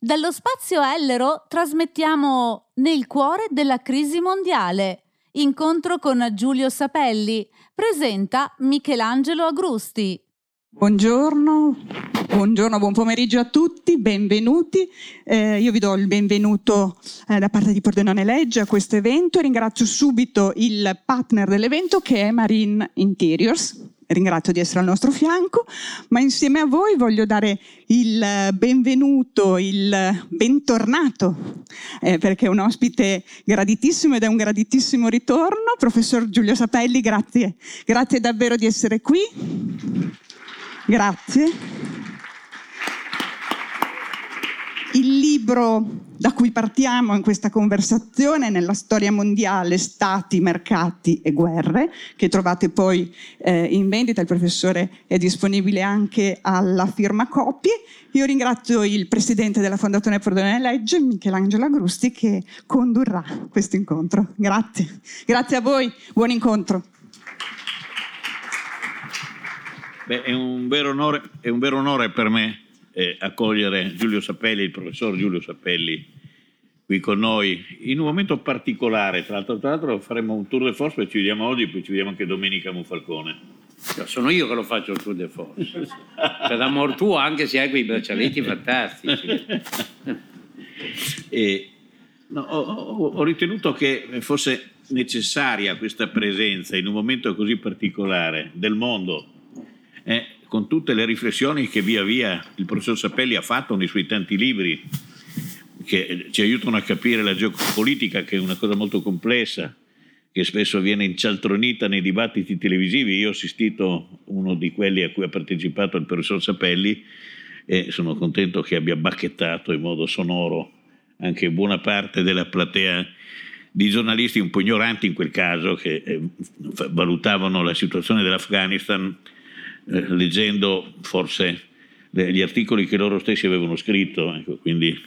Dallo spazio Ellero trasmettiamo Nel cuore della crisi mondiale. Incontro con Giulio Sapelli. Presenta Michelangelo Agrusti. Buongiorno, buongiorno, buon pomeriggio a tutti, benvenuti. Eh, io vi do il benvenuto eh, da parte di Pordenone Legge a questo evento e ringrazio subito il partner dell'evento che è Marine Interiors. Ringrazio di essere al nostro fianco, ma insieme a voi voglio dare il benvenuto, il bentornato, eh, perché è un ospite graditissimo ed è un graditissimo ritorno. Professor Giulio Sapelli, grazie, grazie davvero di essere qui. Grazie. Il libro da cui partiamo in questa conversazione nella storia mondiale, stati, mercati e guerre, che trovate poi eh, in vendita, il professore è disponibile anche alla firma copie. Io ringrazio il presidente della Fondazione Perdone Legge, Michelangelo Agrusti, che condurrà questo incontro. Grazie. Grazie a voi, buon incontro. Beh, è, un onore, è, un vero onore, per me eh, accogliere Giulio Sapelli, il professor Giulio Sapelli, qui con noi, in un momento particolare. Tra l'altro, tra l'altro faremo un tour de force, poi ci vediamo oggi, poi ci vediamo anche domenica a Monfalcone. sono io che lo faccio il tour de force. per amor tuo, anche se hai quei braccialetti fantastici. e, no, ho, ho ritenuto che fosse necessaria questa presenza in un momento così particolare del mondo eh, con tutte le riflessioni che via via il professor Sapelli ha fatto nei suoi tanti libri, che ci aiutano a capire la geopolitica, che è una cosa molto complessa, che spesso viene incialtronita nei dibattiti televisivi. Io ho assistito uno di quelli a cui ha partecipato il professor Sapelli e sono contento che abbia bacchettato in modo sonoro anche buona parte della platea di giornalisti un po' ignoranti in quel caso che eh, valutavano la situazione dell'Afghanistan eh, leggendo forse gli articoli che loro stessi avevano scritto. Ecco, quindi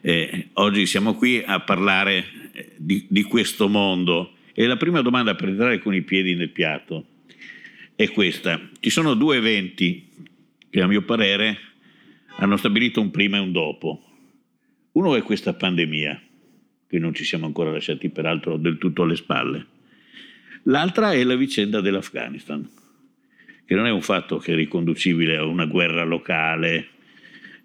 eh, oggi siamo qui a parlare eh, di, di, questo mondo e la prima domanda per entrare con i piedi nel piatto è questa. Ci sono due eventi che a mio parere hanno stabilito un prima e un dopo. Uno è questa pandemia, che non ci siamo ancora lasciati peraltro del tutto alle spalle. L'altra è la vicenda dell'Afghanistan che non è un fatto che è riconducibile a una guerra locale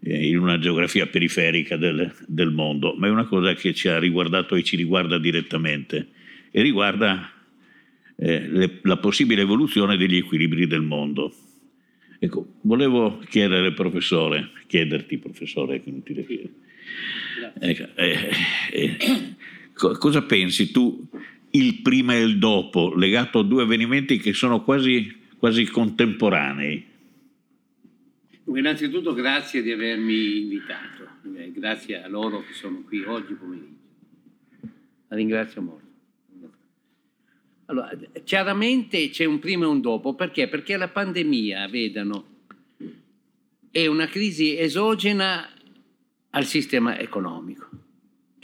eh, in una geografia periferica del, del, mondo, ma è una cosa che ci ha riguardato e ci riguarda direttamente e riguarda eh, le, la possibile evoluzione degli equilibri del mondo. Ecco, volevo chiedere al professore, chiederti professore, che inutile chiedere, ecco, eh, eh, cosa pensi tu il prima e il dopo legato a due avvenimenti che sono quasi quasi contemporanei. Innanzitutto grazie di avermi invitato, eh, grazie a loro che sono qui oggi pomeriggio. La ringrazio molto. Allora, chiaramente c'è un prima e un dopo, perché? Perché la pandemia, vedano, è una crisi esogena al sistema economico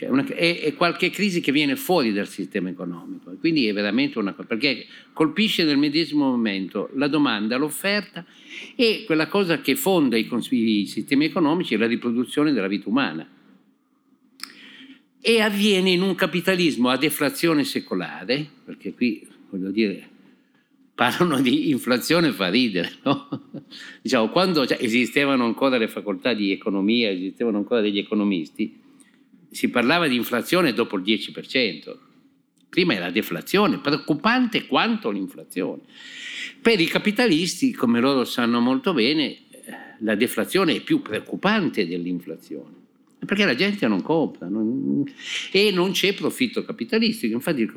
cioè una, è, è, qualche crisi che viene fuori dal sistema economico, quindi è veramente una cosa, perché colpisce nel medesimo momento la domanda, l'offerta e quella cosa che fonda i, i sistemi economici è la riproduzione della vita umana. E avviene in un capitalismo a deflazione secolare, perché qui voglio dire, parlano di inflazione fa ridere, no? diciamo, quando cioè, esistevano ancora le facoltà di economia, esistevano ancora degli economisti, si parlava di inflazione dopo il 10%. Prima era deflazione, preoccupante quanto l'inflazione. Per i capitalisti, come loro sanno molto bene, eh, la deflazione è più preoccupante dell'inflazione, perché la gente non compra non, e non c'è profitto capitalistico. Infatti,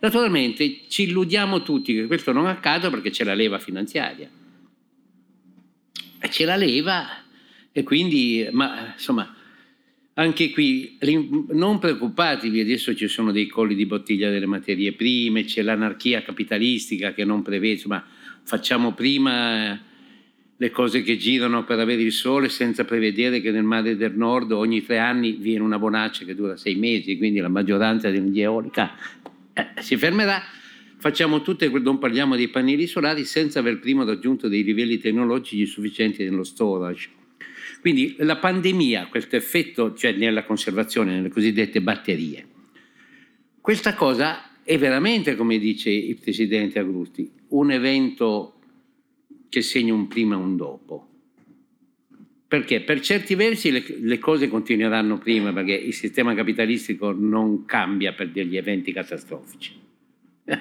naturalmente ci illudiamo tutti che questo non accada perché c'è la leva finanziaria. C'è la leva e quindi, ma insomma, anche qui non preoccupatevi, adesso ci sono dei colli di bottiglia delle materie prime, c'è l'anarchia capitalistica che non prevede, ma facciamo prima le cose che girano per avere il sole senza prevedere che nel mare del nord ogni tre anni viene una bonaccia che dura sei mesi, quindi la maggioranza dell'energia eolica eh, si fermerà. Facciamo tutte, non parliamo dei pannelli solari senza aver prima raggiunto dei livelli tecnologici sufficienti nello storage Quindi la pandemia, questo effetto, cioè nella conservazione, nelle cosiddette batterie, questa cosa è veramente, come dice il Presidente Agrusti, un evento che segna un prima e un dopo. Perché per certi versi le, le, cose continueranno prima, perché il sistema capitalistico non cambia per degli eventi catastrofici.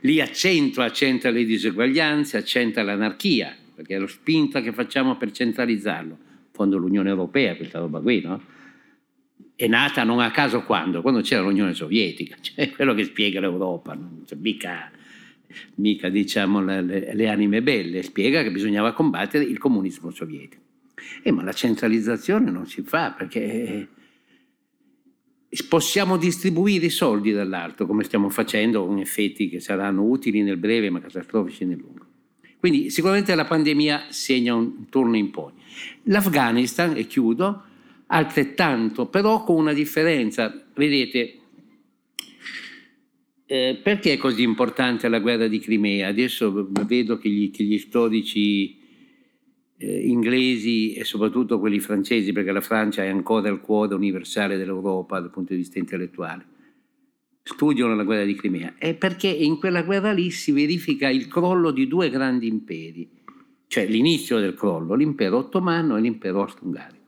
Lì accentua, accentua le diseguaglianze, accentua l'anarchia, perché è lo spinta che facciamo per centralizzarlo. In fondo l'Unione Europea, questa roba qui, no? È nata non a caso quando? Quando c'era l'Unione Sovietica, cioè quello che spiega l'Europa, non cioè, mica mica diciamo le, le, le, anime belle, spiega che bisognava combattere il comunismo sovietico. Eh, ma la centralizzazione non si fa perché possiamo distribuire i soldi dall'alto come stiamo facendo con effetti che saranno utili nel breve ma catastrofici nel lungo. Quindi sicuramente la pandemia segna un turno in poi. L'Afghanistan, e chiudo, altrettanto, però con una differenza. Vedete, eh, perché è così importante la guerra di Crimea? Adesso vedo che gli, che gli storici eh, inglesi e soprattutto quelli francesi, perché la Francia è ancora il cuore universale dell'Europa dal punto di vista intellettuale, studiano la guerra di Crimea. È perché in quella guerra lì si verifica il crollo di due grandi imperi, cioè l'inizio del crollo, l'impero ottomano e l'impero austro-ungarico.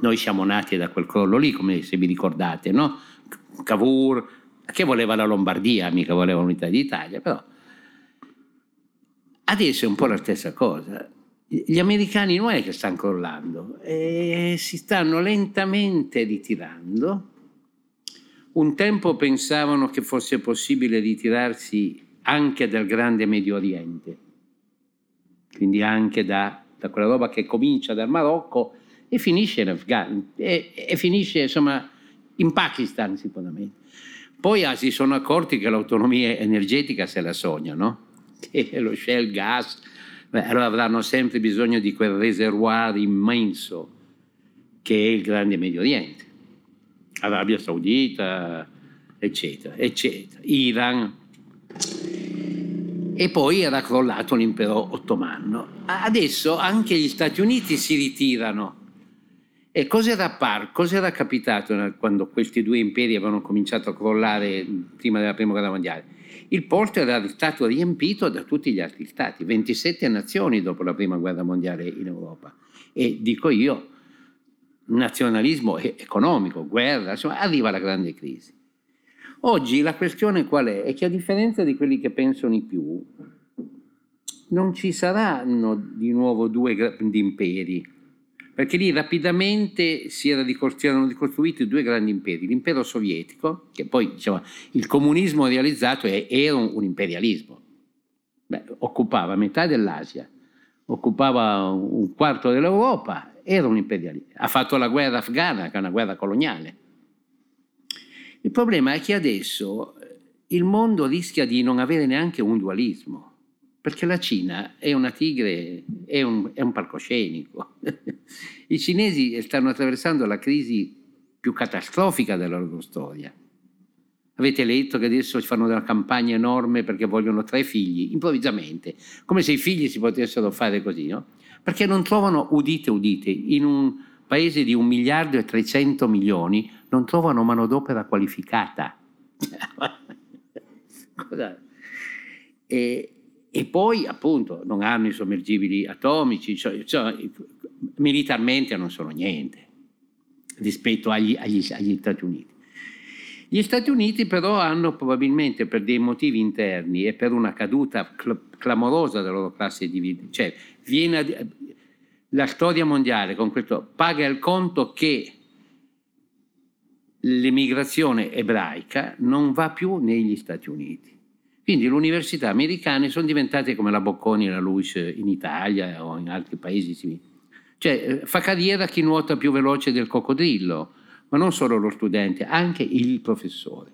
Noi siamo nati da quel crollo lì, come se vi ricordate, no? Cavour, che voleva la Lombardia, mica voleva l'unità d'Italia, però adesso è un po' la stessa cosa. Gli americani non è che stanno crollando, eh, si stanno lentamente ritirando. Un tempo pensavano che fosse possibile ritirarsi anche dal grande Medio Oriente, quindi anche da, da quella roba che comincia dal Marocco e finisce in Afghanistan, e, e finisce insomma in Pakistan sicuramente. Poi ah, si sono accorti che l'autonomia energetica se la sognano, che lo shell gas, beh, allora avranno sempre bisogno di quel reservoir immenso che è il grande Medio Oriente, Arabia Saudita, eccetera, eccetera, Iran. E poi era crollato l'impero ottomano. Adesso anche gli Stati Uniti si ritirano e cos'era, par- cos'era capitato quando questi due imperi avevano cominciato a crollare prima della prima guerra mondiale? Il porto era stato riempito da tutti gli altri stati, 27 nazioni dopo la prima guerra mondiale in Europa. E dico io, nazionalismo economico, guerra, insomma, arriva la grande crisi. Oggi la questione qual è? È che a differenza di quelli che pensano i più, non ci saranno di nuovo due grandi imperi perché lì rapidamente si, era si erano ricostruiti due grandi imperi, l'impero sovietico, che poi diciamo, il comunismo realizzato era un imperialismo, Beh, occupava metà dell'Asia, occupava un quarto dell'Europa, era un imperialismo, ha fatto la guerra afghana, che è una guerra coloniale. Il problema è che adesso il mondo rischia di non avere neanche un dualismo perché la Cina è una tigre, è un, è un palcoscenico. I cinesi stanno attraversando la crisi più catastrofica della loro storia. Avete letto che adesso fanno una campagna enorme perché vogliono tre figli, improvvisamente, come se i figli si potessero fare così, no? Perché non trovano, udite, udite, in un paese di un miliardo e 300 milioni, non trovano manodopera qualificata. e, e poi appunto non hanno i sommergibili atomici, cioè, cioè, militarmente non sono niente rispetto agli, agli, agli, Stati Uniti. Gli Stati Uniti però hanno probabilmente per dei motivi interni e per una caduta cl- clamorosa della loro classe dirigente, cioè viene la storia mondiale con questo paga il conto che l'emigrazione ebraica non va più negli Stati Uniti quindi le università americane sono diventate come la Bocconi e la Luis in Italia o in altri paesi simili. Cioè eh, fa carriera chi nuota più veloce del coccodrillo, ma non solo lo studente, anche il professore.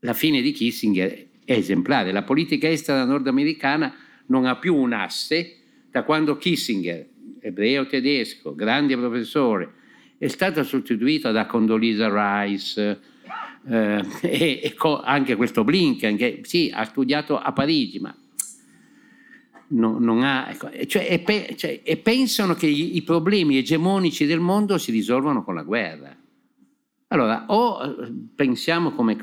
La fine di Kissinger è esemplare. La politica estera nordamericana non ha più un asse da quando Kissinger, ebreo tedesco, grande professore, è stata sostituita da Condoleezza Rice, eh, e, e anche questo Blinken che sì ha studiato a Parigi ma non, non ha, ecco, cioè, e, pe, cioè, e, pensano che i, i, problemi egemonici del mondo si risolvono con la guerra. Allora, o eh, pensiamo come,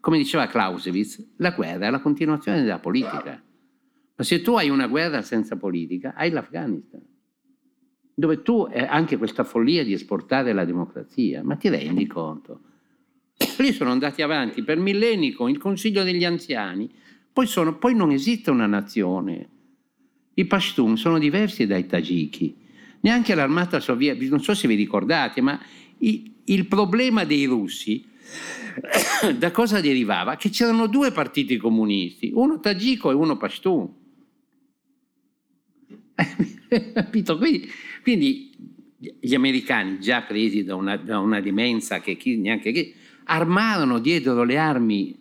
come diceva Clausewitz, la guerra è la continuazione della politica. Ma se tu hai una guerra senza politica, hai l'Afghanistan, dove tu hai anche questa follia di esportare la democrazia, ma ti rendi conto? Lì sono andati avanti per millenni con il Consiglio degli anziani, poi, sono, poi non esiste una nazione. I Pashtun sono diversi dai Tagiki. Neanche l'armata sovietica, non so se vi ricordate, ma il, il problema dei russi da cosa derivava? Che c'erano due partiti comunisti, uno Tagico e uno Pashtun. Capito? Quindi, quindi, gli americani, già presi da una, da una demenza che chi, neanche chi, armarono dietro le armi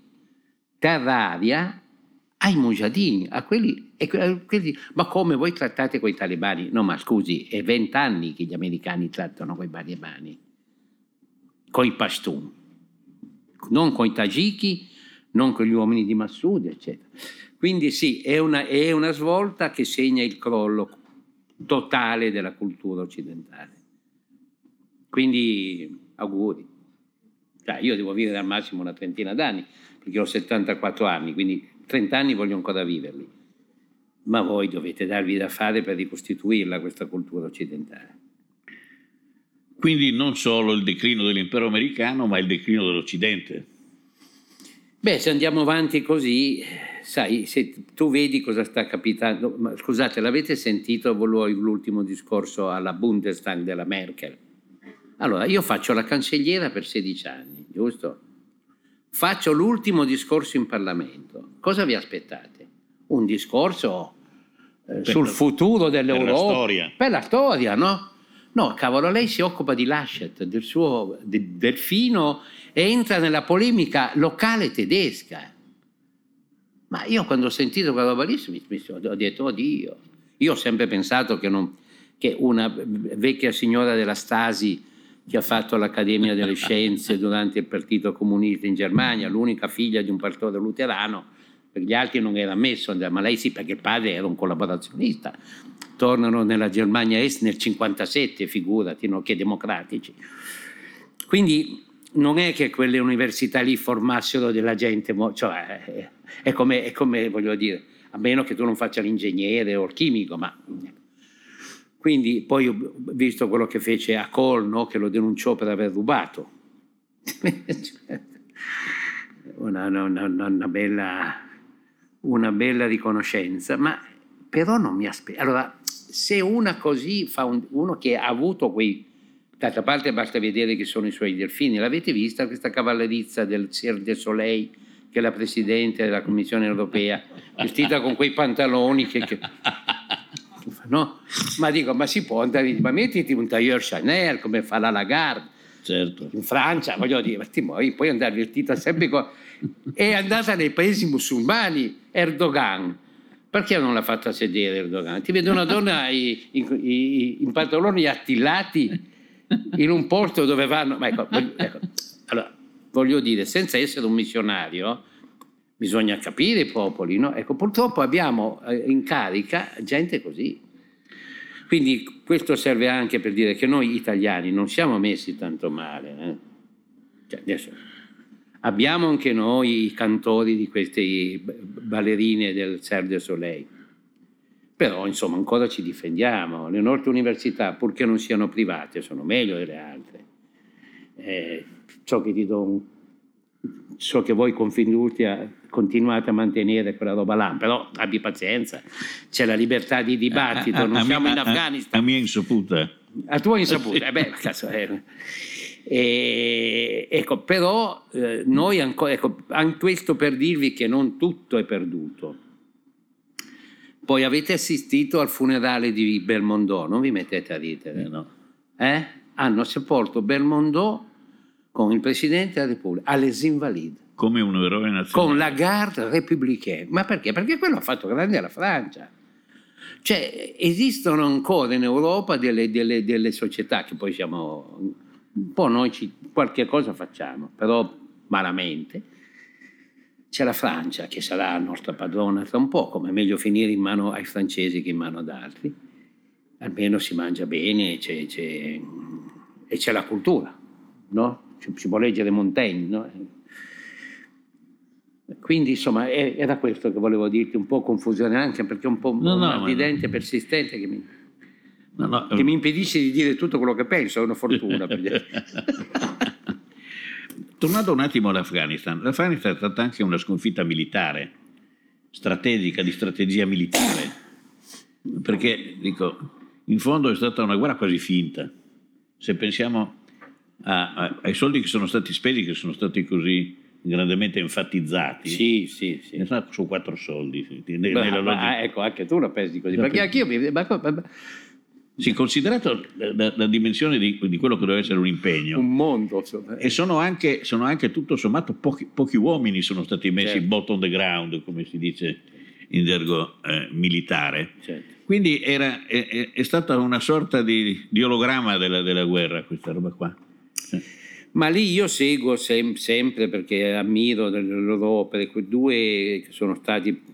terra-aria ai mujahideen, a quelli, a quelli, ma come voi trattate con i talebani? No, ma scusi, è vent'anni che gli americani trattano con i talebani, con i pashtun, non con i tagiki, non con gli uomini di Massoud, eccetera. Quindi sì, è una, è una svolta che segna il crollo totale della cultura occidentale. Quindi auguri. Cioè, io devo vivere al massimo una trentina d'anni, perché ho 74 anni, quindi 30 anni voglio ancora viverli. Ma voi dovete darvi da fare per ricostituirla questa cultura occidentale. Quindi non solo il declino dell'impero americano, ma il declino dell'Occidente. Beh, se andiamo avanti così, sai, se tu vedi cosa sta capitando, ma scusate, l'avete sentito l'ultimo discorso alla Bundestag della Merkel? Allora, io faccio la cancelliera per 16 anni, giusto? Faccio l'ultimo discorso in Parlamento. Cosa vi aspettate? Un discorso eh, sul futuro dell'Europa. Per la storia. Per la storia, no? No, cavolo, lei si occupa di Laschet, del suo de, delfino e entra nella polemica locale tedesca. Ma io quando ho sentito quella roba lì ho detto, oddio, io ho sempre pensato che, non, che una vecchia signora della Stasi che ha fatto l'Accademia delle Scienze durante il Partito Comunista in Germania, l'unica figlia di un pastore luterano, per gli altri non era ammesso, ma lei sì perché il padre era un collaborazionista. Tornano nella Germania Est nel 57, figurati, no? che democratici. Quindi non è che quelle università lì formassero della gente, cioè è come, è come voglio dire, a meno che tu non faccia l'ingegnere o il chimico, ma quindi poi ho visto quello che fece a Kohl, no? che lo denunciò per aver rubato. una, una, una, una, bella, una bella riconoscenza, ma però non mi aspetto. Allora, se una così fa un, uno che ha avuto quei... D'altra parte basta vedere che sono i suoi delfini. L'avete vista questa cavallerizza del Cirque du Soleil, che è la Presidente della Commissione Europea, vestita con quei pantaloni che... che no? Ma dico, ma si può andare, ma mettiti un tailleur Chanel come fa la Lagarde. Certo. In Francia, voglio dire, poi puoi andare vestita sempre con... È andata nei paesi musulmani, Erdogan. Perché non l'ha fatta sedere Erdogan? Ti vede una donna in, in, in pantaloni attillati in un posto dove vanno... Ma ecco, ecco, allora, voglio dire, senza essere un missionario, bisogna capire i popoli. No? Ecco, purtroppo abbiamo eh, in carica gente così. Quindi questo serve anche per dire che noi italiani non siamo messi tanto male. Eh? Cioè, adesso, abbiamo anche noi i cantori di queste ballerine del Cirque du Soleil. Però insomma ancora ci difendiamo. Le nostre università, purché non siano private, sono meglio delle altre. Eh, ciò che ti do so che voi Confindustria continuate a mantenere quella roba là, però abbi pazienza, c'è la libertà di dibattito, a, a, non a siamo mia, in Afghanistan. A, mia insaputa. A tua insaputa, eh beh, cazzo, eh. E, ecco, però eh, noi ancora, ecco, anche questo per dirvi che non tutto è perduto. Poi avete assistito al funerale di Belmondo, non vi mettete a ridere, no? Eh? Hanno sepolto Belmondo con il Presidente della Repubblica, alle Invalides. Come un eroe nazionale. Con la Garde républicaine. Ma perché? Perché quello ha fatto grande la Francia. Cioè, esistono ancora in Europa delle, delle, delle società che poi siamo... Un po' noi ci, qualche cosa facciamo, però malamente, c'è la Francia che sarà la nostra padrona tra un po', come è meglio finire in mano ai francesi che in mano ad altri. Almeno si mangia bene c'è, c'è, e c'è la cultura, no? si può leggere Montaigne. No? Quindi insomma era questo che volevo dirti, un po' confusione anche perché è un po' no, no, ardidente, no. persistente che mi, no, che mi impedisce di dire tutto quello che penso, è una fortuna. Tornando un attimo all'Afghanistan, l'Afghanistan è stata anche una sconfitta militare, strategica, di strategia militare, perché dico, in fondo è stata una guerra quasi finta. Se pensiamo a, a, ai soldi che sono stati spesi, che sono stati così grandemente enfatizzati. Sì, sì, sì. Su quattro soldi. Beh, ma, ma, ecco, anche tu la pensi così. perché anch'io mi... Ma, ma, sì, considerato la, la dimensione di, di, quello che deve essere un impegno. Un mondo. Insomma. E sono anche, sono anche, tutto sommato pochi, pochi, uomini sono stati messi certo. bot on the ground, come si dice in gergo eh, militare. Certo. Quindi era, è, è, stata una sorta di, di ologramma della, della guerra questa roba qua. Ma lì io seguo sem- sempre perché ammiro le loro opere, quei due che sono stati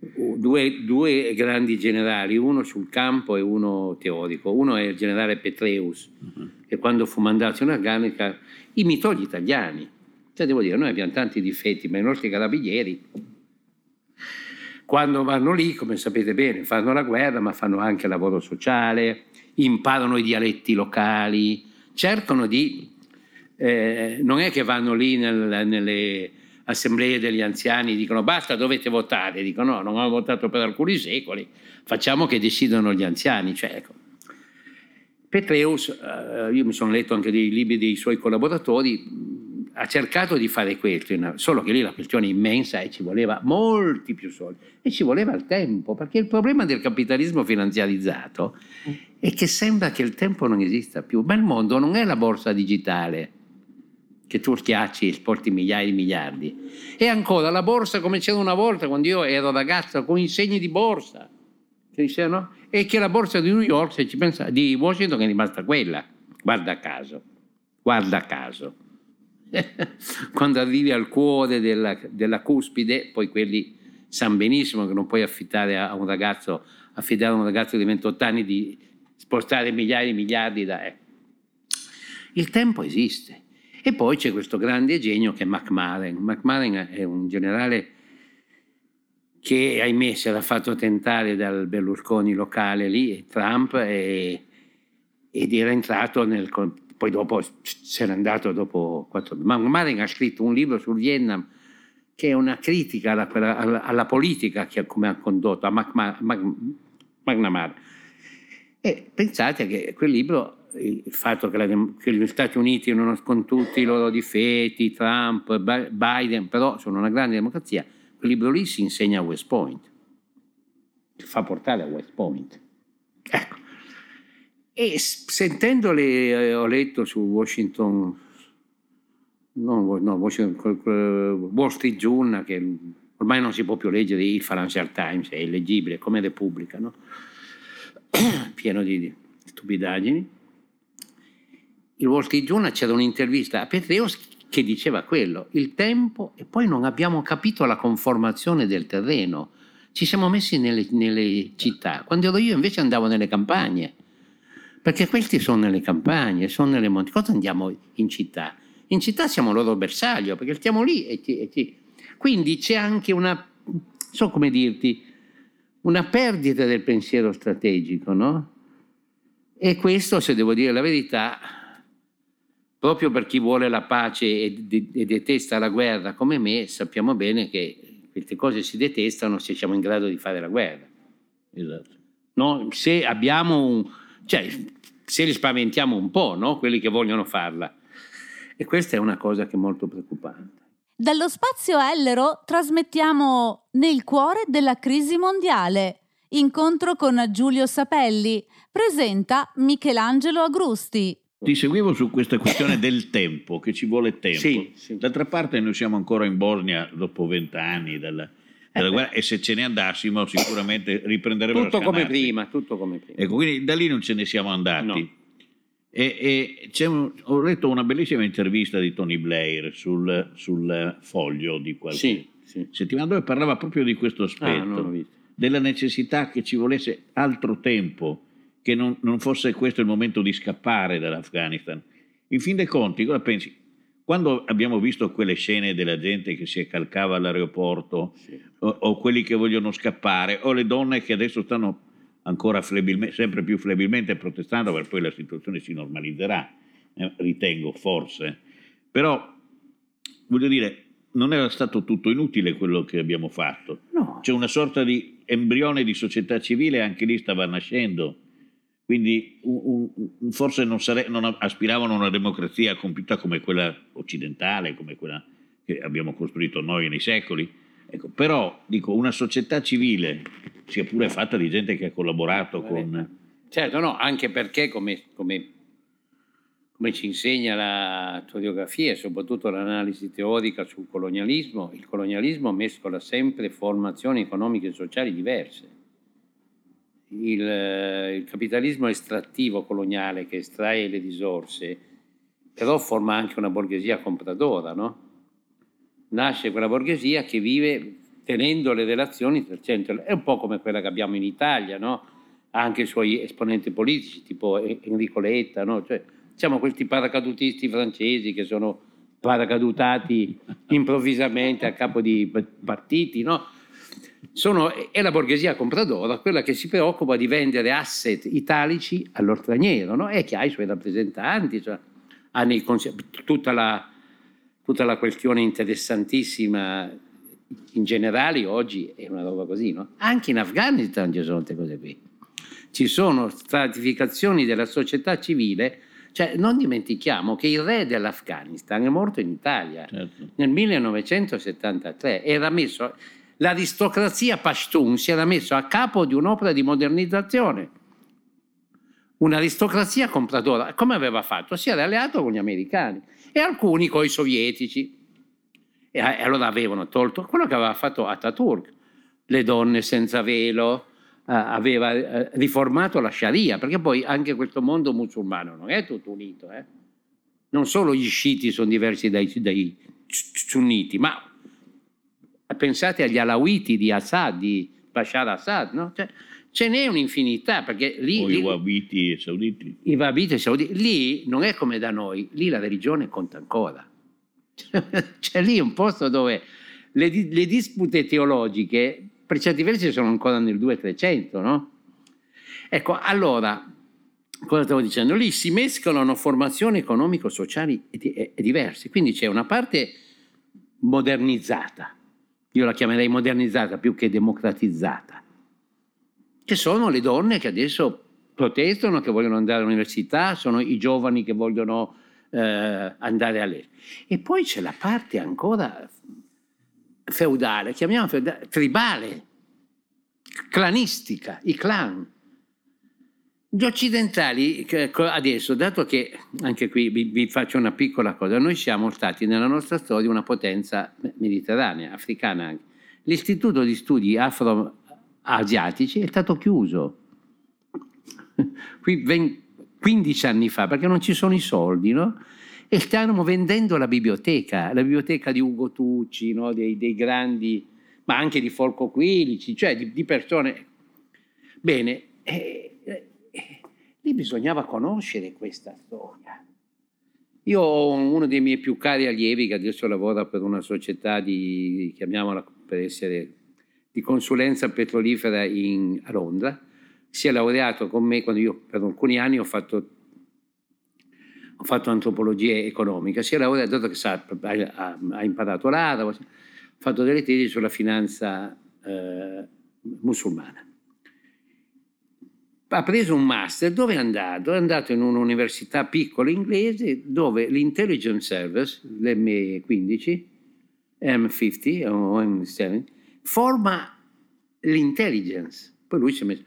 due, due, grandi generali, uno sul campo e uno teorico. Uno è il generale Petreus, uh-huh. che quando fu mandato in Afghanistan imitò gli italiani. Cioè, devo dire, noi abbiamo tanti difetti, ma i nostri carabinieri, quando vanno lì, come sapete bene, fanno la guerra, ma fanno anche lavoro sociale, imparano i dialetti locali, cercano di... Eh, non è che vanno lì nel, nelle assemblee degli anziani dicono basta, dovete votare. Dicono no, non ho votato per alcuni secoli, facciamo che decidano gli anziani. Cioè, ecco. Petreus, eh, io mi sono letto anche dei libri dei suoi collaboratori, ha cercato di fare questo, solo che lì la questione è immensa e ci voleva molti più soldi e ci voleva il tempo, perché il problema del capitalismo finanziarizzato è che sembra che il tempo non esista più, ma il mondo non è la borsa digitale che tu schiacci e sporti migliaia di miliardi, è ancora la borsa come c'era una volta quando io ero ragazzo con i segni di borsa, che dicevano, e che la borsa di New York, se ci pensate, di Washington è rimasta quella, guarda caso, guarda caso. quando arrivi al cuore della, della, cuspide, poi quelli sanno benissimo che non puoi affittare a un ragazzo, affidare a un ragazzo di 28 anni di spostare migliaia di miliardi da... Eh. Il tempo esiste. E poi c'è questo grande genio che è McMahon. McMahon è un generale che ahimè si era fatto tentare dal Berlusconi locale lì, Trump, e, ed era entrato nel, poi dopo se n'è andato dopo quattro Ma Marin ha scritto un libro sul Vietnam che è una critica alla, alla, alla politica che come ha condotto a McNamara. E pensate che quel libro, il fatto che, la, che, gli Stati Uniti non con tutti i loro difetti, Trump, Biden, però sono una grande democrazia, quel libro lì si insegna a West Point, si fa portare a West Point. Ecco, e sentendole, eh, ho letto su Washington, no, no, Washington, Wall Street Journal, che ormai non si può più leggere, il Financial Times è illeggibile, come Repubblica, no? pieno di stupidaggini. Il Wall Street Journal c'era un'intervista a Petreus che diceva quello, il tempo e poi non abbiamo capito la conformazione del terreno. Ci siamo messi nelle, nelle città, quando ero io invece andavo nelle campagne perché questi sono nelle campagne, sono nelle monti. Cosa andiamo in città? In città siamo loro bersaglio, perché stiamo lì e ti, e ti... Quindi c'è anche una, so come dirti, una perdita del pensiero strategico, no? E questo, se devo dire la verità, proprio per chi vuole la pace e, e detesta la guerra come me, sappiamo bene che queste cose si detestano se siamo in grado di fare la guerra. Esatto. No? Se abbiamo un, cioè, se li spaventiamo un po', no? quelli che vogliono farla. E questa è una cosa che è molto preoccupante. Dallo spazio Ellero trasmettiamo Nel cuore della crisi mondiale. Incontro con Giulio Sapelli. Presenta Michelangelo Agrusti. Ti seguivo su questa questione del tempo, che ci vuole tempo. Sì, sì. D'altra parte noi siamo ancora in Bosnia dopo vent'anni dalla, della eh guerra e se ce ne andassimo sicuramente riprenderebbero tutto come prima, tutto come prima. Ecco, quindi da lì non ce ne siamo andati. No. E, e un, ho letto una bellissima intervista di Tony Blair sul, sul foglio di qualche Sì, sì. settimana dove parlava proprio di questo Ah, aspetto, visto. della necessità che ci volesse altro tempo, che non, non fosse questo il momento di scappare dall'Afghanistan. In fin dei conti, cosa pensi? Quando abbiamo visto quelle scene della gente che si accalcava all'aeroporto, Sì. o, o quelli che vogliono scappare, o le donne che adesso stanno ancora flebilme- sempre più flebilmente protestando, perché poi la situazione si normalizzerà, eh, ritengo, forse. Però, voglio dire, non era stato tutto inutile quello che abbiamo fatto. No, C'è una sorta di embrione di società civile, anche lì stava nascendo. Quindi un- un- forse non, sare- non aspiravano a una democrazia compiuta come quella occidentale, come quella che abbiamo costruito noi nei secoli. Ecco, però dico, una società civile, sia pure fatta di gente che ha collaborato con... Certo, no, anche perché come, come- come ci insegna la storiografia e soprattutto l'analisi teorica sul colonialismo, il colonialismo mescola sempre formazioni economiche e sociali diverse. Il, eh, il capitalismo estrattivo coloniale che estrae le risorse, però forma anche una borghesia compradora, no? Nasce quella borghesia che vive tenendo le relazioni tra centro, è un po' come quella che abbiamo in Italia, no? anche i suoi esponenti politici, tipo Enrico Letta, no? cioè, diciamo questi paracadutisti francesi che sono paracadutati improvvisamente a capo di partiti, no? Sono, è la borghesia compradora, quella che si preoccupa di vendere asset italici all'oltraniero, no? e che ha i suoi rappresentanti, cioè, ha conse- tutta, la, tutta la questione interessantissima in generale oggi è una roba così, no? Anche in Afghanistan ci sono queste cose qui. Ci sono stratificazioni della società civile, cioè non dimentichiamo che il re dell'Afghanistan è morto in Italia Certo. nel 1973, era messo, l'aristocrazia Pashtun si era messo a capo di un'opera di modernizzazione. Un'aristocrazia compradora, come aveva fatto? Si era alleato con gli americani e alcuni con i sovietici. E e allora avevano tolto quello che aveva fatto Ataturk, le donne senza velo, eh, aveva eh, riformato la Sharia, perché poi anche questo mondo musulmano non è tutto unito. eh. Non solo gli sciiti sono diversi dai, dai sunniti, ma pensate agli alawiti di Assad, di Bashar Assad, no? Cioè, ce n'è un'infinità, perché lì... O lì- i wahhabiti e sauditi. i Wahhabiti sauditi, lì non è come da noi, lì la religione conta ancora. C'è lì un posto dove le, le dispute teologiche, per certi versi, sono ancora nel 200-300, no? Ecco, allora, cosa stavo dicendo? Lì si mescolano formazioni economico-sociali e, di- e- e diverse, quindi c'è una parte modernizzata, io la chiamerei modernizzata più che democratizzata, che sono le donne che adesso protestano, che vogliono andare all'università, sono i giovani che vogliono eh, andare all'estero. E poi c'è la parte ancora feudale, chiamiamola feudale, tribale, clanistica, i clan. Gli occidentali che- co- adesso, dato che anche qui vi, vi faccio una piccola cosa, noi siamo stati nella nostra storia una potenza mediterranea, africana anche. L'istituto di studi afro-asiatici è stato chiuso qui ven- 15 anni fa perché non ci sono i soldi, no? E stanno vendendo la biblioteca, la biblioteca di Ugo Tucci, no? dei, dei grandi, ma anche di Folco Quilici, cioè di, di persone. Bene, eh, lì bisognava conoscere questa storia. Io ho uno dei miei più cari allievi che adesso lavora per una società di, chiamiamola per essere, di consulenza petrolifera in- a Londra, si è laureato con me quando io per alcuni anni ho fatto, ho fatto antropologia economica, si è laureato dato che sa, ha, ha imparato l'arabo, ha fatto delle tesi sulla finanza eh, musulmana. Ha preso un master, dove è andato? È andato in un'università piccola inglese dove l'intelligence service, l'M15, M50 o M7, forma l'intelligence. Poi lui si è messo...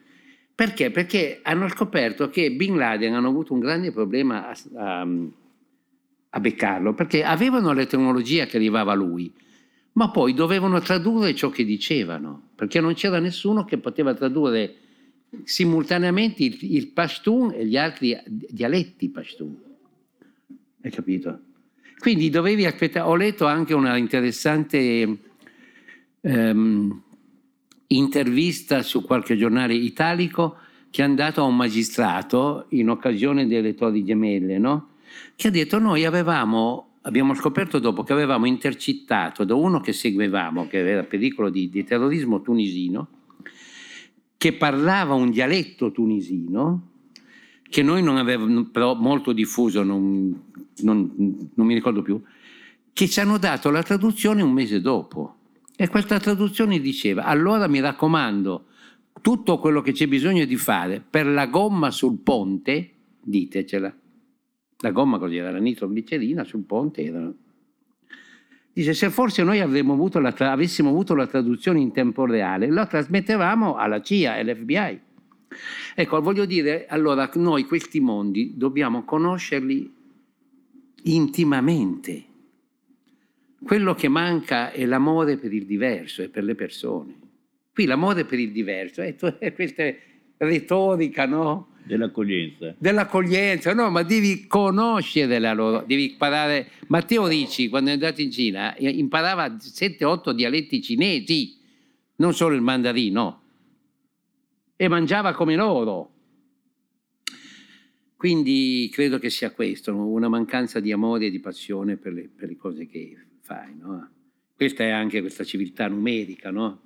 Perché? Perché hanno scoperto che Bin Laden hanno avuto un grande problema a, a- a beccarlo, perché avevano la tecnologia che arrivava a lui, ma poi dovevano tradurre ciò che dicevano, perché non c'era nessuno che poteva tradurre simultaneamente il, il Pashtun e gli altri dialetti Pashtun. Hai capito? Quindi dovevi aspettare. Ho letto anche una interessante ehm, intervista su qualche giornale italico che è andato a un magistrato in occasione delle Torri Gemelle, no? che ha detto noi avevamo, abbiamo scoperto dopo che avevamo intercettato da uno che seguivamo, che era pericolo di, di terrorismo tunisino, che parlava un dialetto tunisino, che noi non avevamo, però molto diffuso, non, non, non mi ricordo più, che ci hanno dato la traduzione un mese dopo. E questa traduzione diceva, allora mi raccomando, tutto quello che c'è bisogno di fare per la gomma sul ponte, ditecela. La gomma così era la nitroglicerina sul ponte era... Dice, se forse noi avuto la, avessimo avuto la traduzione in tempo reale, la trasmettevamo alla CIA e all'FBI. Ecco, voglio dire, allora noi questi mondi dobbiamo conoscerli intimamente. Quello che manca è l'amore per il diverso e per le persone. Qui l'amore per il diverso, è questa retorica, no? Dell'accoglienza. Dell'accoglienza, no, ma devi conoscere la loro, devi imparare. Matteo Ricci, quando è andato in Cina, imparava 7-8 dialetti cinesi, non solo il mandarino, e mangiava come loro. Quindi credo che sia questo, una mancanza di amore e di passione per le, per le cose che fai. No? Questa è anche questa civiltà numerica, no?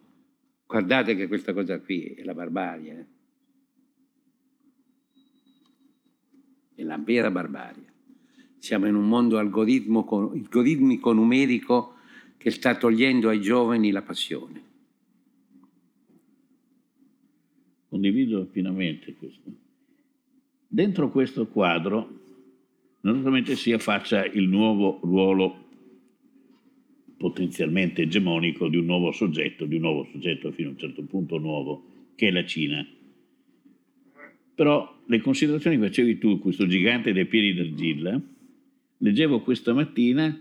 Guardate che questa cosa qui è la barbarie. Eh? È la vera barbarie. Siamo in un mondo algoritmico numerico che sta togliendo ai giovani la passione. Condivido pienamente questo. Dentro questo quadro naturalmente si affaccia il nuovo ruolo potenzialmente egemonico di un nuovo soggetto, di un nuovo soggetto fino a un certo punto nuovo, che è la Cina. Però le considerazioni che facevi tu, questo gigante dei piedi d'argilla, leggevo questa mattina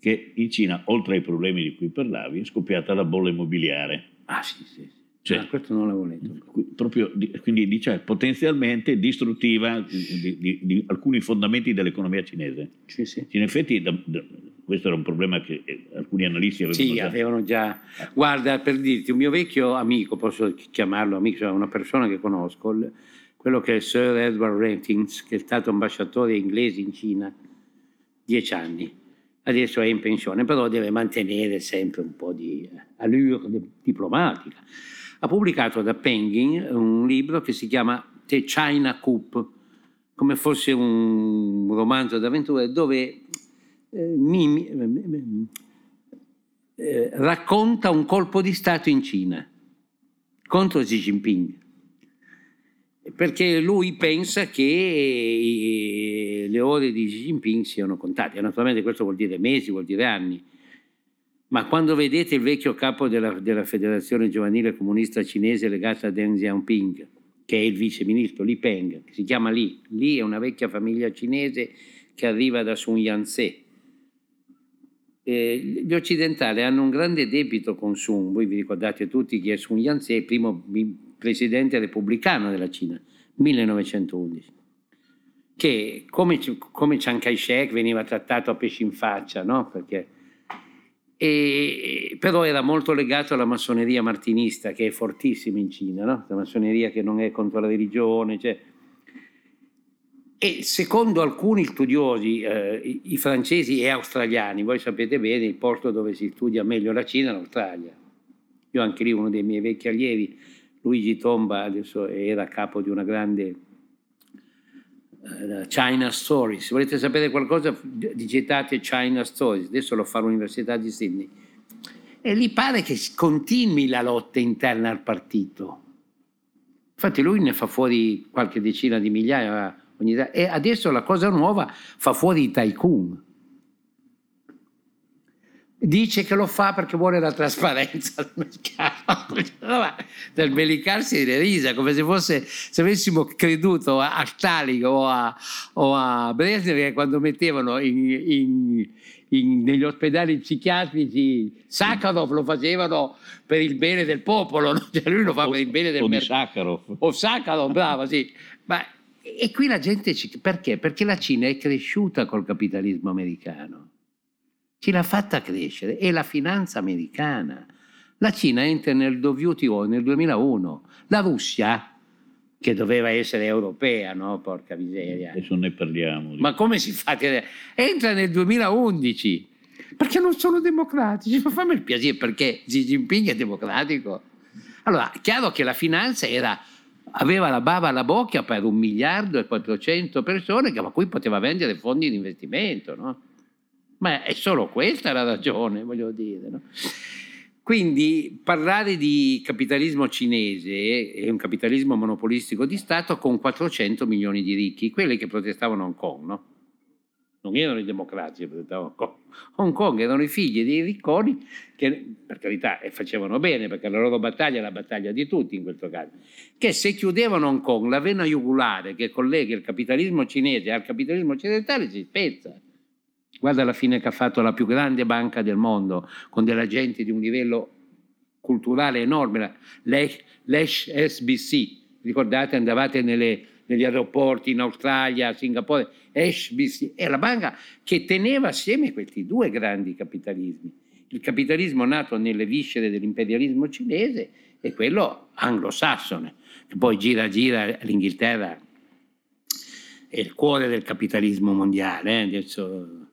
che in Cina, oltre ai problemi di cui parlavi, è scoppiata la bolla immobiliare. Ah sì, sì. Cioè, ah, questo non l'avevo letto. Proprio, quindi dice potenzialmente distruttiva di, di, di, alcuni fondamenti dell'economia cinese. Sì, sì. In effetti da, da, questo era un problema che eh, alcuni analisti avevano sì, già. avevano già. Guarda, per dirti, un mio vecchio amico, posso chiamarlo amico, cioè una persona che conosco, quello che è Sir Edward Ratings, che è stato ambasciatore inglese in Cina dieci anni. Adesso è in pensione, però deve mantenere sempre un po' di allure diplomatica ha pubblicato da Penguin un libro che si chiama The China Coup, come fosse un romanzo d'avventura dove eh, mi, eh, racconta un colpo di Stato in Cina contro Xi Jinping. Perché lui pensa che eh, le ore di Xi Jinping siano contate. Naturalmente questo vuol dire mesi, vuol dire anni ma quando vedete il vecchio capo della, della Federazione Giovanile Comunista Cinese legata a Deng Xiaoping, che è il vice ministro Li Peng, che si chiama Li, Li è una vecchia famiglia cinese che arriva da Sun Yat-sen. Eh, gli occidentali hanno un grande debito con Sun, voi vi ricordate tutti chi è Sun il primo presidente repubblicano della Cina, 1911 che come, come Chiang Kai-shek veniva trattato a pesci in faccia, no? perché e, però era molto legato alla massoneria martinista che è fortissima in Cina, no? la massoneria che non è contro la religione. Cioè. E secondo alcuni studiosi, eh, i, i, francesi e australiani, voi sapete bene il posto dove si studia meglio la Cina è l'Australia. Io anche lì uno dei miei vecchi allievi, Luigi Tomba, adesso era capo di una grande uh, China Stories. Se volete sapere qualcosa, digitate China Stories. Adesso lo fa all'Università di Sydney. E gli pare che continui la lotta interna al partito. Infatti lui ne fa fuori qualche decina di migliaia ogni. E adesso la cosa nuova fa fuori i tycoon. Dice che lo fa perché vuole la trasparenza del mercato. Nel bellicarsi di risa, come se fosse se avessimo creduto a, a Stalin o a, o a Brezhnev che quando mettevano in, in, in, negli ospedali psichiatrici Sakharov lo facevano per il bene del popolo, no? cioè lui lo fa o, per il bene del mercato. O Sakharov, bravo, sì. Ma, e qui la gente ci... perché? Perché la Cina è cresciuta col capitalismo americano chi l'ha fatta crescere è la finanza americana. La Cina entra nel WTO nel 2001, la Russia, che doveva essere europea, no? Porca miseria. Adesso ne parliamo. Ma come si fa? Entra nel 2011 perché non sono democratici. Ma fammi il piacere perché Xi Jinping è democratico. Allora, chiaro che la finanza era, aveva la bava alla bocca per un miliardo e 400 persone, che, ma cui poteva vendere fondi di investimento, no? Ma è solo questa la ragione, voglio dire. No? Quindi parlare di capitalismo cinese e un capitalismo monopolistico di Stato con 400 milioni di ricchi, quelli che protestavano a Hong Kong, no? Non erano i democratici che protestavano Hong Kong. Hong Kong erano i figli dei ricconi che, per carità, facevano bene perché la loro battaglia è la battaglia di tutti in questo caso, che se chiudevano Hong Kong, la vena jugulare che collega il capitalismo cinese al capitalismo occidentale si spezza Guarda la fine che ha fatto la più grande banca del mondo, con della gente di un livello culturale enorme, l'ESH SBC. Ricordate, andavate nelle, negli aeroporti in Australia, a Singapore, SBC, è la banca che teneva assieme questi due grandi capitalismi. Il capitalismo nato nelle viscere dell'imperialismo cinese e quello anglosassone, che poi gira gira l'Inghilterra è il cuore del capitalismo mondiale. Eh? Adesso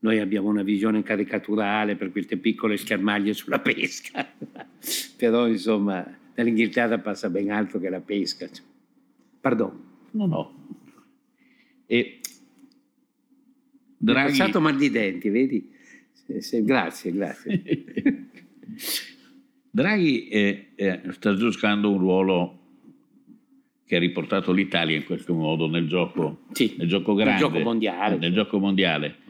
noi abbiamo una visione caricaturale per queste piccole schermaglie sulla pesca, però insomma dall'Inghilterra passa ben altro che la pesca. Pardon. No, no. E Draghi... Ho passato mal di denti, vedi? Se, se, grazie, grazie. Draghi eh, eh, sta giocando un ruolo che ha riportato l'Italia in qualche modo nel gioco, sì, nel gioco grande, nel gioco mondiale. Nel gioco mondiale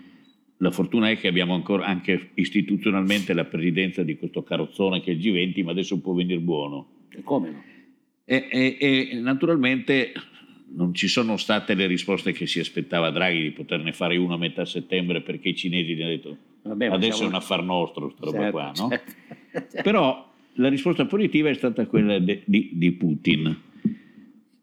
la fortuna è che abbiamo ancora anche istituzionalmente la presidenza di questo carrozzone che è il G20, ma adesso può venire buono. E come no? E, e, e, naturalmente non ci sono state le risposte che si aspettava Draghi di poterne fare una a metà settembre perché i cinesi gli hanno detto Vabbè, adesso è un affar nostro, questa certo, roba qua, no? Certo. Però la risposta positiva è stata quella de, di, di, Putin,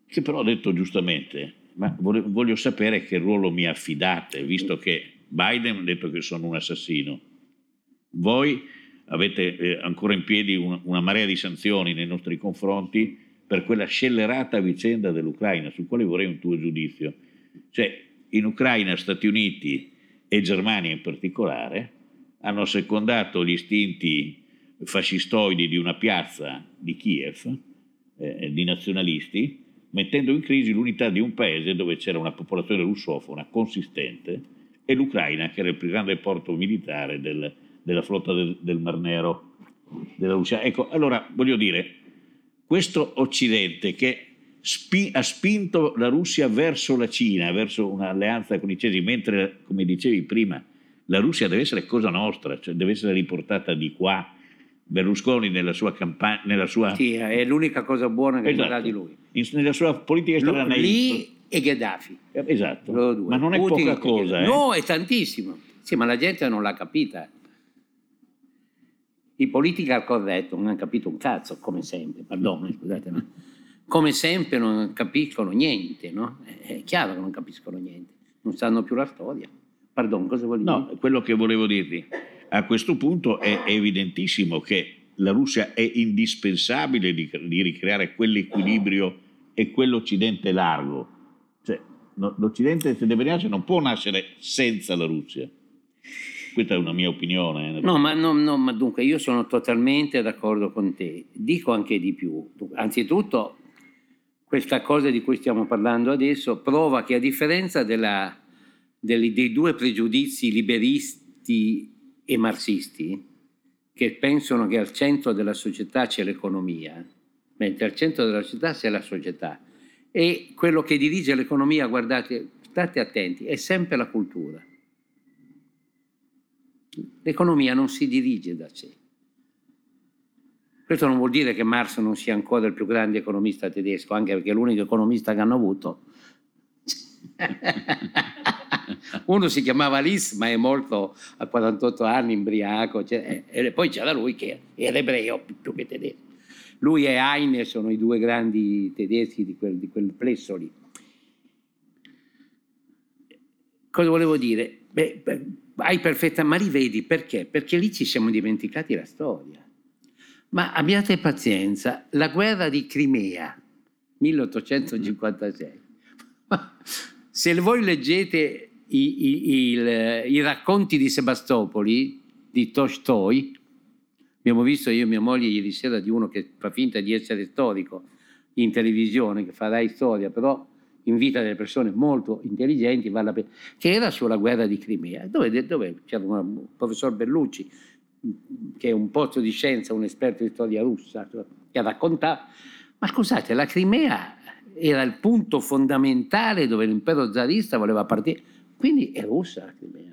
che però ha detto giustamente, ma voglio sapere che ruolo mi affidate, visto che Biden ha detto che sono un assassino. Voi avete eh, ancora in piedi una, una marea di sanzioni nei nostri confronti per quella scellerata vicenda dell'Ucraina, su quale vorrei un tuo giudizio. Cioè, in Ucraina, Stati Uniti e Germania in particolare hanno assecondato gli istinti fascistoidi di una piazza di Kiev, eh, di nazionalisti, mettendo in crisi l'unità di un paese dove c'era una popolazione russofona consistente e l'Ucraina, che era il più grande porto militare del, della flotta del, del, Mar Nero della Russia. Ecco, allora voglio dire, questo Occidente che spi, ha spinto la Russia verso la Cina, verso un'alleanza con i cinesi, mentre, come dicevi prima, la Russia deve essere cosa nostra, cioè deve essere riportata di qua. Berlusconi nella sua campagna, nella sua... Sì, è l'unica cosa buona che esatto. di lui. In, nella sua politica estera lì e Gheddafi. Eh, esatto, ma non è Putin poca cosa. Eh? No, è tantissimo. Sì, ma la gente non l'ha capita. I political corretto non hanno capito un cazzo, come sempre, perdono, scusate, ma come sempre non capiscono niente, no? È chiaro che non capiscono niente, non sanno più la storia. Pardon, cosa vuol dire? No, quello che volevo dirti, a questo punto è evidentissimo che la Russia è indispensabile di, di ricreare quell'equilibrio e quell'Occidente largo l'Occidente settentrionale non può nascere senza la Russia. Questa è una mia opinione. Eh. No ma, no, no, ma dunque io sono totalmente d'accordo con te. Dico anche di più. Anzitutto, questa cosa di cui stiamo parlando adesso prova che a differenza della, dei, dei due pregiudizi liberisti e marxisti, che pensano che al centro della società c'è l'economia, mentre al centro della società c'è la società e quello che dirige l'economia, guardate, state attenti, è sempre la cultura. L'economia non si dirige da sé. Questo non vuol dire che Marx non sia ancora il più grande economista tedesco, anche perché è l'unico economista che hanno avuto. Uno si chiamava Lis, ma è morto a 48 anni, imbriaco, cioè, e poi c'era lui che era ebreo più che tedesco. Lui e Heine sono i due grandi tedeschi di quel, di quel plesso lì. Cosa volevo dire? Beh, hai perfetta, ma rivedi perché? Perché lì ci siamo dimenticati la storia. Ma abbiate pazienza, la guerra di Crimea, 1856. Se voi leggete i, i, il, i racconti di Sebastopoli, di Tolstoi, abbiamo visto io e mia moglie ieri sera di uno che fa finta di essere storico in televisione, che farà storia, però invita delle persone molto intelligenti, vale pena, che era sulla guerra di Crimea, dove, dove c'era un professor Bellucci, che è un posto di scienza, un esperto di storia russa, che racconta, ma scusate, la Crimea era il punto fondamentale dove l'impero zarista voleva partire, quindi è russa la Crimea.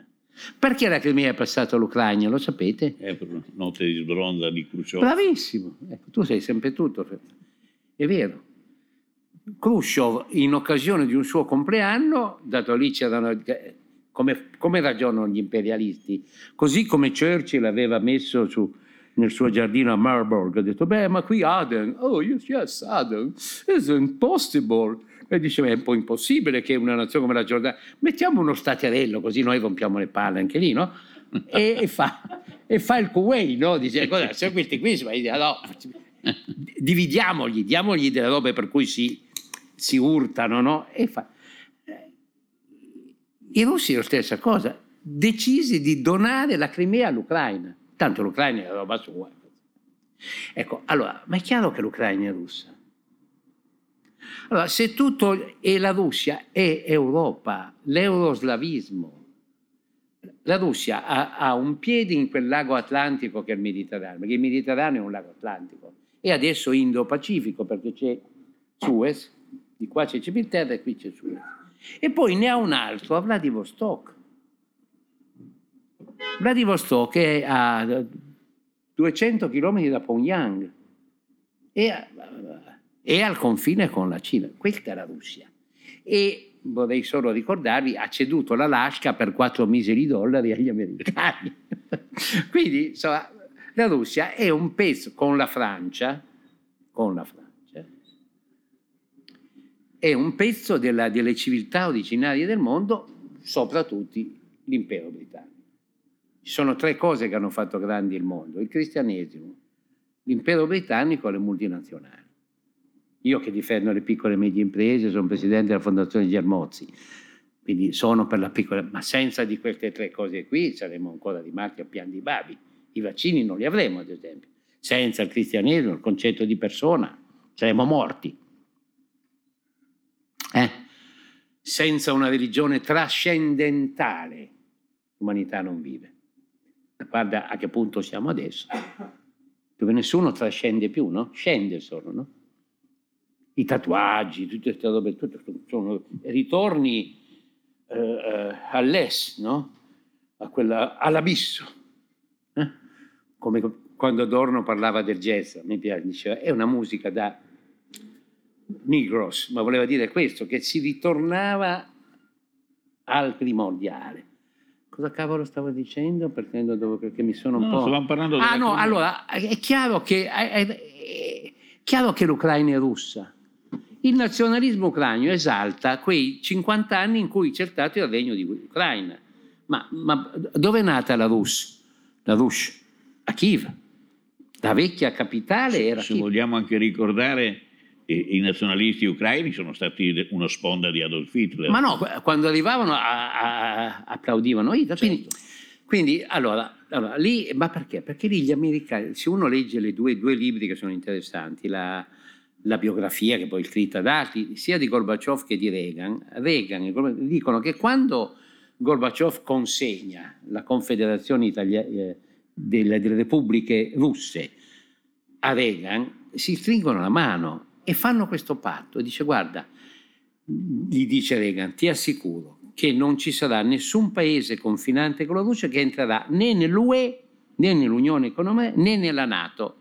Perché la Crimea è passata all'Ucraina, lo sapete? È per una notte di sbronza di Khrushchev. Bravissimo, ecco, tu sei sempre tutto, è vero. Khrushchev, in occasione di un suo compleanno, dato lì c'erano come, come, ragionano gli imperialisti, così come Churchill aveva messo su, nel suo giardino a Marburg, ha detto, beh, ma qui Aden, oh yes, yes, Aden, it's impossible. E diceva, è un po' impossibile che una nazione come la Giordania, mettiamo uno staterello così noi rompiamo le palle anche lì, no? E, e, fa, e fa, il Kuwait, no? Dice, se questi qui, no, dividiamogli, diamogli delle robe per cui si, si urtano, no? E fa, i russi la stessa cosa, decisi di donare la Crimea all'Ucraina, tanto l'Ucraina era roba sua. Ecco, allora, ma è chiaro che l'Ucraina è russa. Allora, se tutto è la Russia è Europa, l'euroslavismo, la Russia ha, ha, un piede in quel lago Atlantico che è il Mediterraneo, perché il Mediterraneo è un lago Atlantico, e adesso Indo-Pacifico, perché c'è Suez, di qua c'è Gibilterra e qui c'è Suez. E poi ne ha un altro a Vladivostok. Vladivostok è a 200 km da Pyongyang e, è al confine con la Cina. Questa è la Russia. E vorrei solo ricordarvi, ha ceduto l'Alaska per 4 miseri dollari agli americani. Quindi, insomma, la Russia è un pezzo con la Francia, con la Francia, è un pezzo della, delle civiltà originarie del mondo, soprattutto l'impero britannico. Ci sono tre cose che hanno fatto grandi il mondo, il cristianesimo, l'impero britannico e le multinazionali. Io che difendo le piccole e medie imprese, sono presidente della Fondazione Germozzi, quindi sono per la piccola, ma senza di queste tre cose qui saremmo ancora rimasti a pian di babi. I vaccini non li avremo, ad esempio. Senza il cristianesimo, il concetto di persona, saremmo morti. Eh? Senza una religione trascendentale l'umanità non vive. Guarda a che punto siamo adesso, dove nessuno trascende più, no? Scende solo, no? I tatuaggi, tutte queste robe, tutte sono ritorni eh, eh, all'es, no? A quella, all'abisso. Eh? Come quando Adorno parlava del jazz, mi piace, diceva, è una musica da Negros, ma voleva dire questo, che si ritornava al primordiale. Cosa cavolo stavo dicendo? Perché, perché mi sono un no, po'... Stavamo parlando Ah no, allora, è chiaro, che, è, è, è chiaro che l'Ucraina è russa. Il nazionalismo ucraino esalta quei 50 anni in cui c'è stato il regno di Ucraina. Ma, ma dove è nata la Rus? La Rus? A Kiev. La vecchia capitale era Se Kiev. vogliamo anche ricordare i nazionalisti ucraini sono stati una sponda di Adolf Hitler. Ma no, quando arrivavano a, a, applaudivano Hitler. Quindi, certo. quindi allora, allora, lì, ma perché? Perché lì gli americani, se uno legge le due, due libri che sono interessanti, la, la, biografia che poi è scritta da altri, sia di Gorbaciov che di Reagan, Reagan dicono che quando Gorbaciov consegna la Confederazione Italia, eh, delle, delle Repubbliche Russe a Reagan, si stringono la mano e fanno questo patto. Dice, guarda, gli dice Reagan, ti assicuro che non ci sarà nessun paese confinante con la Russia che entrerà né nell'UE né nell'Unione Economica né nella Nato.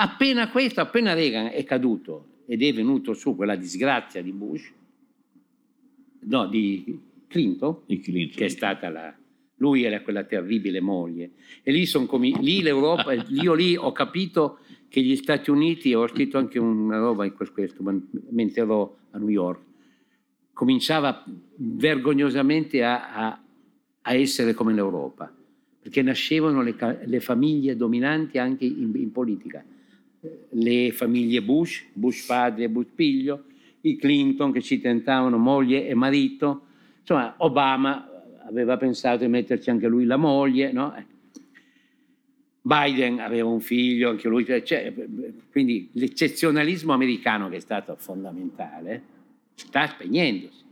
Appena questo, appena Reagan è caduto ed è venuto su quella disgrazia di Bush, no, di Clinton, Di Clinton. che è stata la... Lui era quella terribile moglie. E lì, son comi- lì l'Europa, io lì ho capito che gli Stati Uniti, ho scritto anche una roba in questo, mentre ero a New York, cominciava vergognosamente a, a- a essere come l'Europa, perché nascevano le, le famiglie dominanti anche in, in politica. Le famiglie Bush, Bush padre e Bush figlio, i Clinton che ci tentavano moglie e marito, insomma Obama aveva pensato di metterci anche lui la moglie, no? Biden aveva un figlio, anche lui, cioè, quindi l'eccezionalismo americano che è stato fondamentale sta spegnendosi.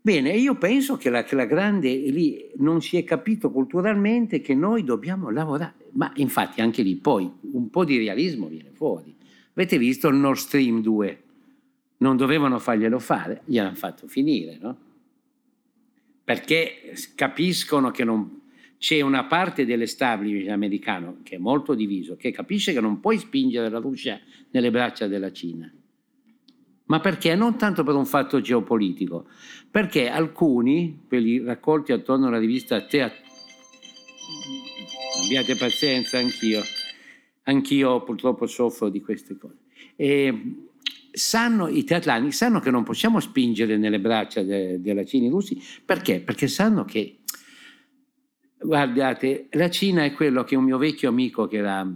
Bene, io penso che la, che la grande, lì non si è capito culturalmente che noi dobbiamo lavorare, ma infatti anche lì poi un po' di realismo viene fuori. Avete visto il Nord Stream 2? Non dovevano farglielo fare, gliel'hanno fatto finire, no? Perché capiscono che non, c'è una parte dell'establishment americano che è molto diviso, che capisce che non puoi spingere la Russia nelle braccia della Cina. Ma perché? Non tanto per un fatto geopolitico, perché alcuni, quelli raccolti attorno alla rivista Tea... Abbiate pazienza, anch'io. Anch'io purtroppo soffro di queste cose. E sanno, i teatrani sanno che non possiamo spingere nelle braccia de- della Cina i russi, perché? Perché sanno che Guardate, la Cina è quello che un mio vecchio amico che era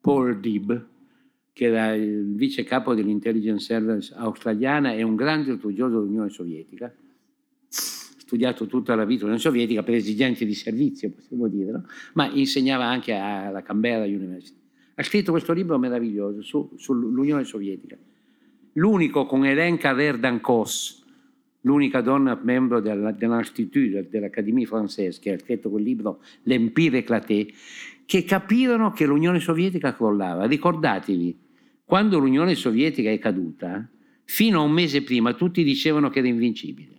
Paul Dib, che era il vice capo dell'intelligence service australiana e un grande studioso dell'Unione Sovietica, studiato tutta la vita dell'Unione Sovietica per esigenze di servizio, possiamo dire, no? ma insegnava anche alla Canberra University. Ha scritto questo libro meraviglioso su, sull'Unione Sovietica. L'unico con Hélène Carrère Kos, l'unica donna membro dell'Institut, dell'Académie Française, che ha scritto quel libro L'Empire éclaté, che capirono che l'Unione Sovietica crollava. Ricordatevi, quando l'Unione Sovietica è caduta, fino a un mese prima tutti dicevano che era invincibile.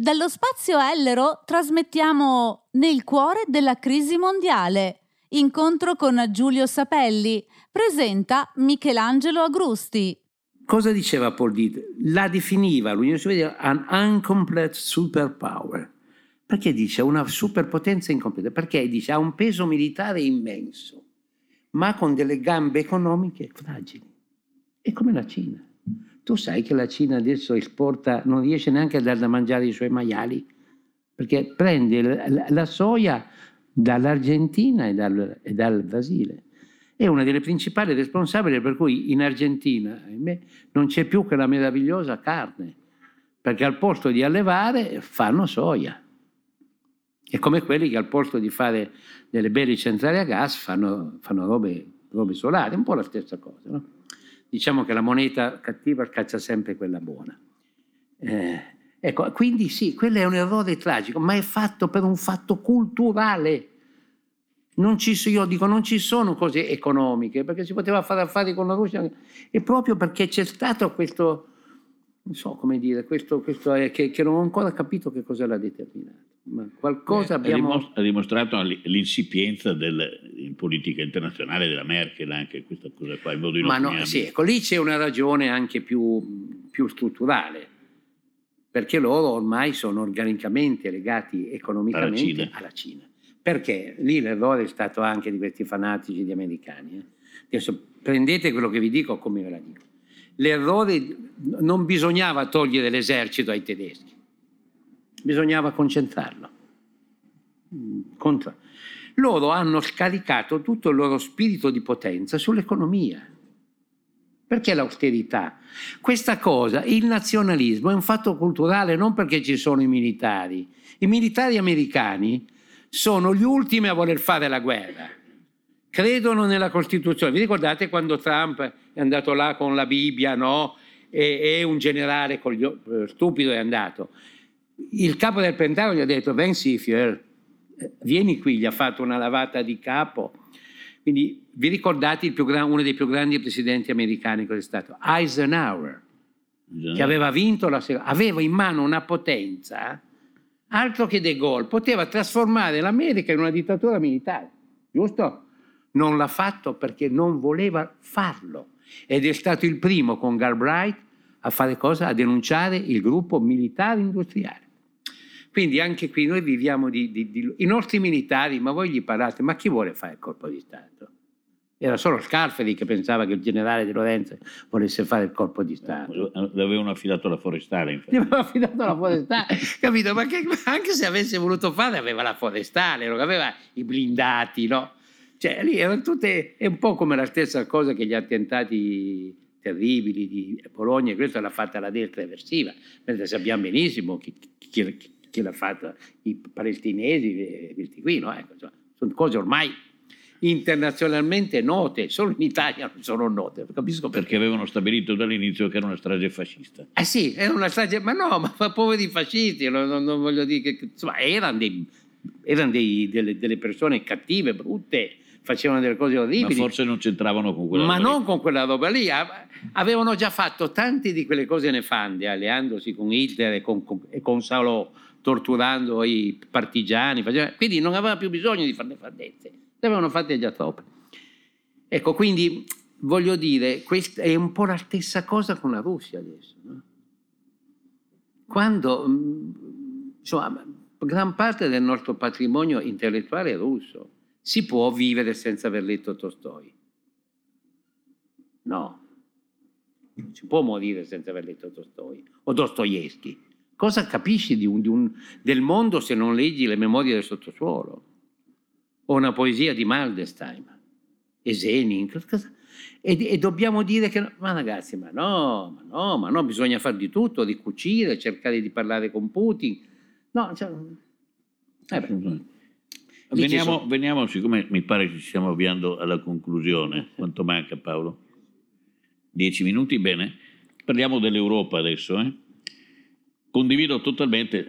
Dallo spazio Ellero trasmettiamo Nel cuore della crisi mondiale. Incontro con Giulio Sapelli. Presenta Michelangelo Agrusti. Cosa diceva Paul Did? La definiva l'Unione Sovietica an incomplete superpower. Perché dice una superpotenza incompleta? Perché dice ha un peso militare immenso, ma con delle gambe economiche fragili. È come la Cina. Tu sai che la Cina adesso esporta, non riesce neanche a dar da mangiare i suoi maiali, perché prende la, la- la soia dall'Argentina e dal, e dal Brasile. È una delle principali responsabili per cui in Argentina ahimè, non c'è più quella meravigliosa carne, perché al posto di allevare fanno soia. È come quelli che al posto di fare delle belle centrali a gas fanno, fanno robe, robe solari, un po' la stessa cosa. no? Diciamo che la moneta cattiva caccia sempre quella buona. Eh, ecco, quindi sì, quello è un errore tragico, ma è fatto per un fatto culturale. Non ci, io dico, non ci sono cose economiche, perché si poteva fare affari con la Russia, e proprio perché c'è stato questo, non so come dire, questo, questo è, che, che non ho ancora capito che cosa l'ha determinato. Ma qualcosa Eh, abbiamo... ha, dimos- ha dimostrato l'insipienza del- in politica internazionale della Merkel anche questa cosa qua, il modo Ma no, sì, ecco, lì c'è una ragione anche più, più strutturale, perché loro ormai sono organicamente legati economicamente Alla Cina. alla Cina. Perché lì l'errore è stato anche di questi fanatici di americani. eh. Adesso prendete quello che vi dico come ve la dico. L'errore non bisognava togliere l'esercito ai tedeschi, bisognava concentrarlo. Mm, Contra- Loro hanno scaricato tutto il loro spirito di potenza sull'economia. Perché l'austerità? Questa cosa, il nazionalismo, è un fatto culturale non perché ci sono i militari. I militari americani sono gli ultimi a voler fare la guerra. Credono nella Costituzione. Vi ricordate quando Trump è andato là con la Bibbia, no? E, e un generale coglio- eh, stupido è andato. Il capo del Pentagono gli ha detto, Vensi, Fier, eh, vieni qui, gli ha fatto una lavata di capo. Quindi vi ricordate gran- uno dei più grandi presidenti americani cosa è stato? Eisenhower. che aveva vinto la aveva in mano una potenza altro che De Gaulle, poteva trasformare l'America in una dittatura militare, giusto? Non l'ha fatto perché non voleva farlo ed è stato il primo con Galbraith a fare cosa? A denunciare il gruppo militare industriale. Quindi anche qui noi viviamo di, di, di, i nostri militari, ma voi gli parlate, ma chi vuole fare il colpo di Stato? Era solo Scarferi che pensava che il generale di Lorenzo volesse fare il colpo di Stato. L'avevano affidato alla forestale, infatti. Gli avevano affidato alla forestale, capito? Ma che, anche se avesse voluto fare, aveva la forestale, non aveva i blindati, no? Cioè, lì erano tutte, è un po' come la stessa cosa che gli attentati terribili di Bologna, questa l'ha fatta la destra eversiva, mentre sappiamo benissimo chi, chi, chi l'ha fatta i palestinesi, questi qui, no? Ecco, cioè, sono cose ormai internazionalmente note, solo in Italia non sono note. Capisco perché. perché avevano stabilito dall'inizio che era una strage fascista. Eh sì, era una strage, ma no, ma poveri fascisti, non, non, non voglio dire che insomma, erano, dei, erano dei, delle, delle, persone cattive, brutte, facevano delle cose orribili. Ma forse non c'entravano con quella ma roba. Ma non con quella roba lì. Avevano già fatto tante di quelle cose nefande, alleandosi con Hitler e con, con, e con Salò, torturando i partigiani, faceva, quindi non aveva più bisogno di fare nefandezze ne avevano fatte già troppe. Ecco, quindi voglio dire, questa è un po' la stessa cosa con la Russia adesso. No? Quando, mm, insomma, gran parte del nostro patrimonio intellettuale è russo, si può vivere senza aver letto Tolstoi? No, si può morire senza aver letto Tolstoi o Dostoevsky. Cosa capisci di un, di un, del mondo se non leggi le memorie del sottosuolo? o una poesia di Maldestein e Zenin. E, e, dobbiamo dire che, ma ragazzi, ma no, ma no, ma no, bisogna fare di tutto, di cucire, cercare di parlare con Putin. No, cioè, eh veniamo, veniamo, siccome mi pare che ci stiamo avviando alla conclusione, quanto manca Paolo? Dieci minuti, bene. Parliamo dell'Europa adesso. Eh? Condivido totalmente,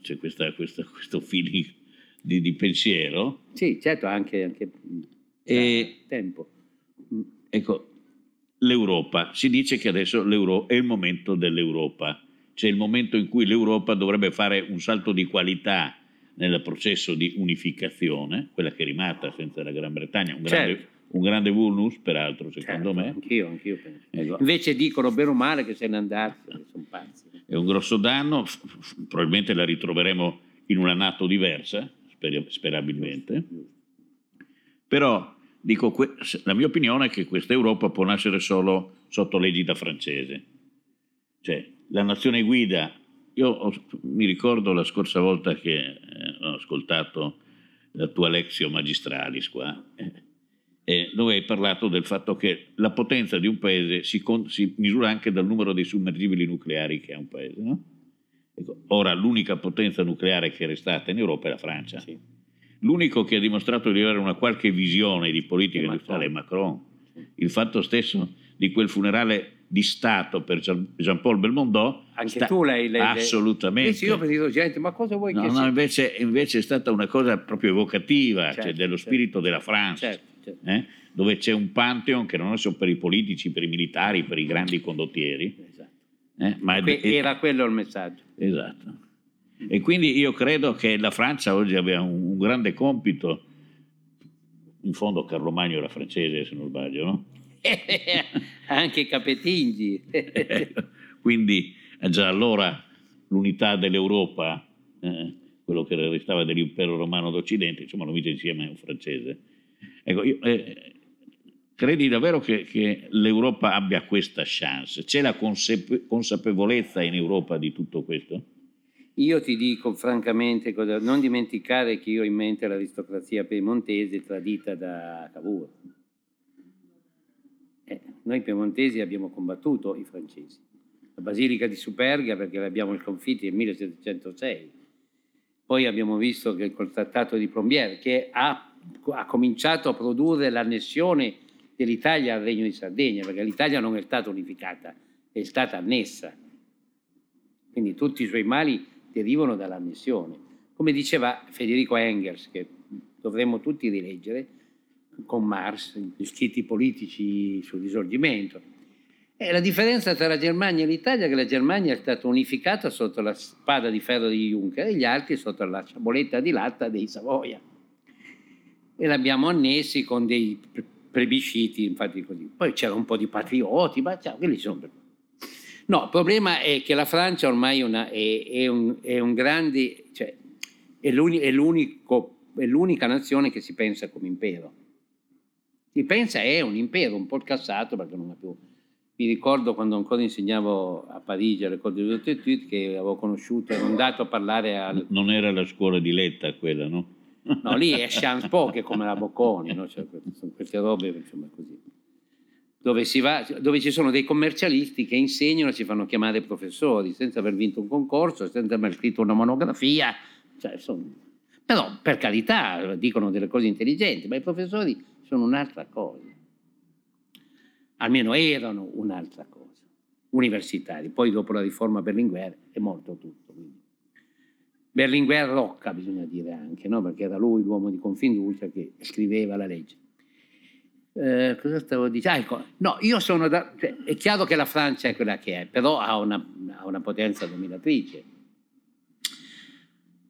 c'è questa, questa, questo feeling di, di pensiero. Sì, certo, anche, anche e, tempo. Ecco, l'Europa, si dice che adesso è il momento dell'Europa, cioè il momento in cui l'Europa dovrebbe fare un salto di qualità nel processo di unificazione, quella che è rimasta senza la Gran Bretagna, un grande, certo. Un grande vulnus peraltro secondo certo, me. Anch'io, anch'io penso. Ecco. Invece dicono bene o male che se ne andasse, sono pazzi. È un grosso danno, probabilmente la ritroveremo in una Nato diversa, sperabilmente. Però dico, la mia opinione è che questa Europa può nascere solo sotto l'egida francese. Cioè, la nazione guida, io ho, mi ricordo la scorsa volta che eh, ho ascoltato la tua Lexio Magistralis qua, eh, eh, dove hai parlato del fatto che la potenza di un paese si, con, si, misura anche dal numero dei sommergibili nucleari che ha un paese, no? Ecco, ora l'unica potenza nucleare che è restata in Europa è la Francia. Sì. L'unico che ha dimostrato di avere una qualche visione di politica industriale è Macron. Il fatto stesso di quel funerale di Stato per Jean-Paul Belmondo. Anche sta... tu lei, lei Assolutamente. Sì, io ho sentito gente, ma cosa vuoi no, che no? Invece, invece, è stata una cosa proprio evocativa, cioè certo, cioè dello certo. spirito della Francia, certo, certo. Eh? dove c'è un pantheon che non è solo per i politici, per i militari, per i grandi condottieri, esatto. Eh, ma que- era quello il messaggio. Esatto. E quindi io credo che la Francia oggi abbia un, un grande compito, in fondo Carlo Magno era francese se non sbaglio, no? Anche Capetingi. quindi eh, già allora l'unità dell'Europa, eh, quello che restava dell'impero romano d'Occidente, insomma lo mise insieme a un francese. Ecco, io, eh, Credi davvero che, che l'Europa abbia questa chance? C'è la consape- consapevolezza in Europa di tutto questo? Io ti dico francamente, non dimenticare che io ho in mente l'aristocrazia piemontese tradita da Cavour. Eh, noi piemontesi abbiamo combattuto i francesi. La Basilica di Superga perché l'abbiamo sconfitta nel 1706. Poi abbiamo visto che col trattato di Plombières, che ha, ha cominciato a produrre l'annessione dell'Italia al Regno di Sardegna, perché l'Italia non è stata unificata, è stata annessa. Quindi tutti i suoi mali derivano dall'annessione. Come diceva Federico Engels, che dovremmo tutti rileggere, con Marx, gli scritti politici sul risorgimento. E la differenza tra la Germania e l'Italia è che la Germania è stata unificata sotto la spada di ferro di Juncker e gli altri sotto la sciaboletta di latta dei Savoia. E l'abbiamo annessi con dei plebisciti, infatti così. Poi c'era un po' di patrioti, ma cioè, quelli sono... No, il problema è che la Francia ormai una, è, è, un, è, un, grande, cioè, è, l'unico, è l'unica nazione che si pensa come impero. Si pensa è un impero, un po' cassato perché non ha più mi ricordo quando ancora insegnavo a Parigi alle cose di Autoritude che avevo conosciuto, ero andato a parlare al... Non era la scuola di Letta quella, no? No, lì è che è come la Bocconi, no? cioè, sono queste robe insomma così. Dove, va, dove, ci sono dei commercialisti che insegnano e si fanno chiamare professori senza aver vinto un concorso, senza aver scritto una monografia. Cioè, sono... Però per carità dicono delle cose intelligenti, ma i professori sono un'altra cosa almeno erano un'altra cosa, universitari. Poi dopo la riforma Berlinguer è morto tutto. Quindi. Berlinguer Rocca bisogna dire anche, no? perché era lui l'uomo di Confindustria che scriveva la legge. Eh, cosa stavo dicendo? Ah, ecco, no, io sono da, cioè, è chiaro che la Francia è quella che è, però ha una, ha una potenza dominatrice.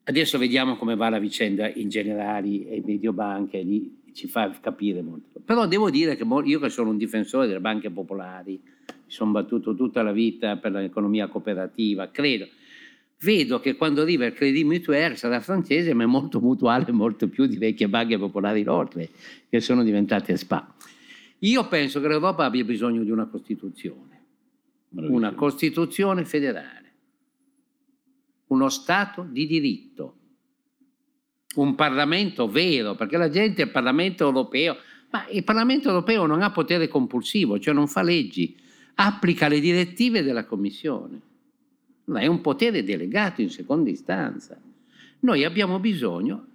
Adesso vediamo come va la vicenda in generali e Mediobanca, lì ci fa capire molto. Però devo dire che io che sono un difensore delle banche popolari, mi sono battuto tutta la vita per l'economia cooperativa, credo, vedo che quando arriva il Credit Mutuel sarà francese, ma è molto mutuale, molto più di vecchie banche popolari nostre, che sono diventate SPA. Io penso che l'Europa abbia bisogno di una Costituzione, una Costituzione federale, uno Stato di diritto. Un Parlamento vero, perché la gente il Parlamento europeo, ma il Parlamento europeo non ha potere compulsivo, cioè non fa leggi, applica le direttive della Commissione, ma è un potere delegato in seconda istanza. Noi abbiamo bisogno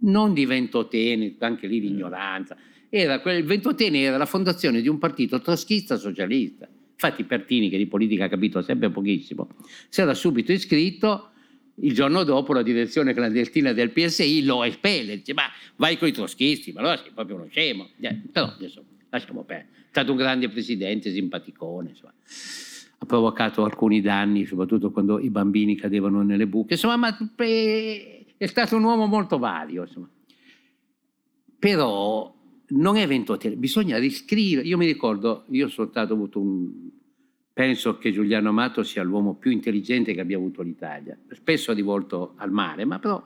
non di Ventotene, anche lì l'ignoranza, era, il Ventotene era la fondazione di un partito troschista socialista. Infatti Pertini, che di politica ha capito sempre pochissimo, si era subito iscritto il giorno dopo la direzione clandestina del PSI lo espelle, dice ma vai con i troschisti, ma allora sei proprio uno scemo. Eh, però adesso lasciamo perdere. È stato un grande presidente, simpaticone, insomma. Ha provocato alcuni danni, soprattutto quando i bambini cadevano nelle buche, insomma, ma è stato un uomo molto vario, insomma. Però non è ventotene, bisogna riscrivere. Io mi ricordo, io sono stato avuto un Penso che Giuliano Amato sia l'uomo più intelligente che abbia avuto l'Italia, spesso rivolto al mare, ma però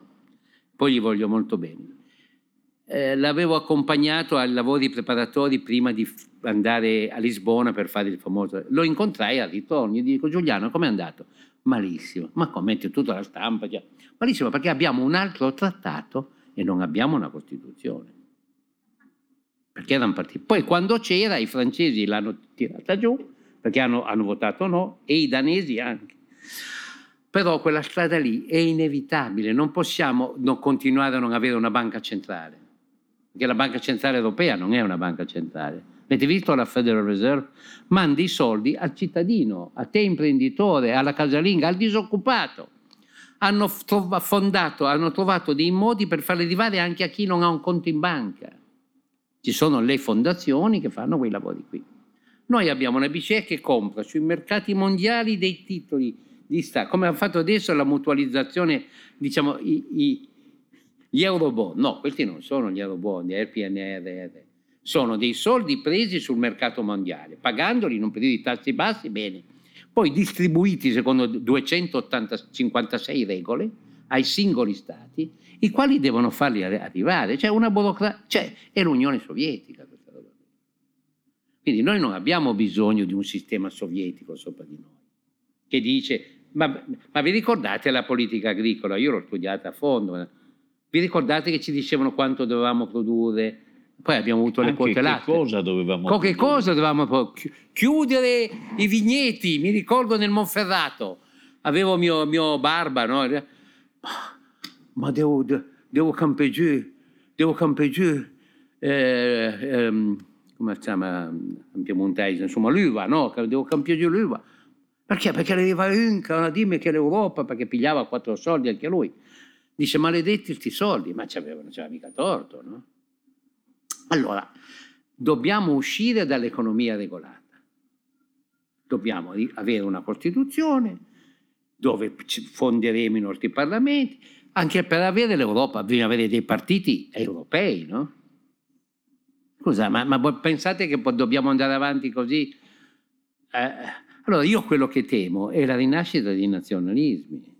poi gli voglio molto bene. Eh, l'avevo accompagnato ai lavori preparatori prima di andare a Lisbona per fare il famoso... Lo incontrai al ritorno, gli dico Giuliano com'è andato? Malissimo, ma commenti tutta la stampa? Cioè, malissimo perché abbiamo un altro trattato e non abbiamo una Costituzione. Perché erano partiti. Poi quando c'era i francesi l'hanno tirata giù perché hanno, hanno votato no, e i danesi anche. Però quella strada lì è inevitabile, non possiamo non continuare a non avere una banca centrale, perché la banca centrale europea non è una banca centrale. Avete visto la Federal Reserve? Manda i soldi al cittadino, a te imprenditore, alla casalinga, al disoccupato. Hanno, fondato, hanno trovato dei modi per far arrivare anche a chi non ha un conto in banca. Ci sono le fondazioni che fanno quei lavori qui. Noi abbiamo una BCE che compra sui mercati mondiali dei titoli di Stato, come ha fatto adesso la mutualizzazione, diciamo, i, i, gli eurobond. No, questi non sono gli eurobond, gli PNRR. Sono dei soldi presi sul mercato mondiale, pagandoli in un periodo di tassi bassi, bene. Poi distribuiti secondo 256 regole ai singoli stati, i quali devono farli arrivare. C'è una burocrazia, cioè è l'Unione Sovietica. Quindi noi non abbiamo bisogno di un sistema sovietico sopra di noi, che dice, ma, ma vi ricordate la politica agricola? Io l'ho studiata a fondo. Vi ricordate che ci dicevano quanto dovevamo produrre? Poi abbiamo avuto le quote latte. Che cosa dovevamo Co- Che cosa dovevamo chiudere i vigneti? Mi ricordo nel Monferrato, avevo mio, mio barba, no? Ma devo, devo campeggiare, devo campeggiare. Eh, ehm, come si chiama in piemontese, insomma l'uva, no? Devo cambiare l'uva. Perché? Perché arriva Inca, dimmi che l'Europa, perché pigliava quattro soldi anche lui. Dice, maledetti questi soldi, ma non c'era mica torto, no? Allora, dobbiamo uscire dall'economia regolata. Dobbiamo avere una Costituzione dove fonderemo i nostri parlamenti, anche per avere l'Europa bisogna avere dei partiti europei, no? Scusa, ma, ma pensate che dobbiamo andare avanti così? Eh, allora io quello che temo è la rinascita dei nazionalismi,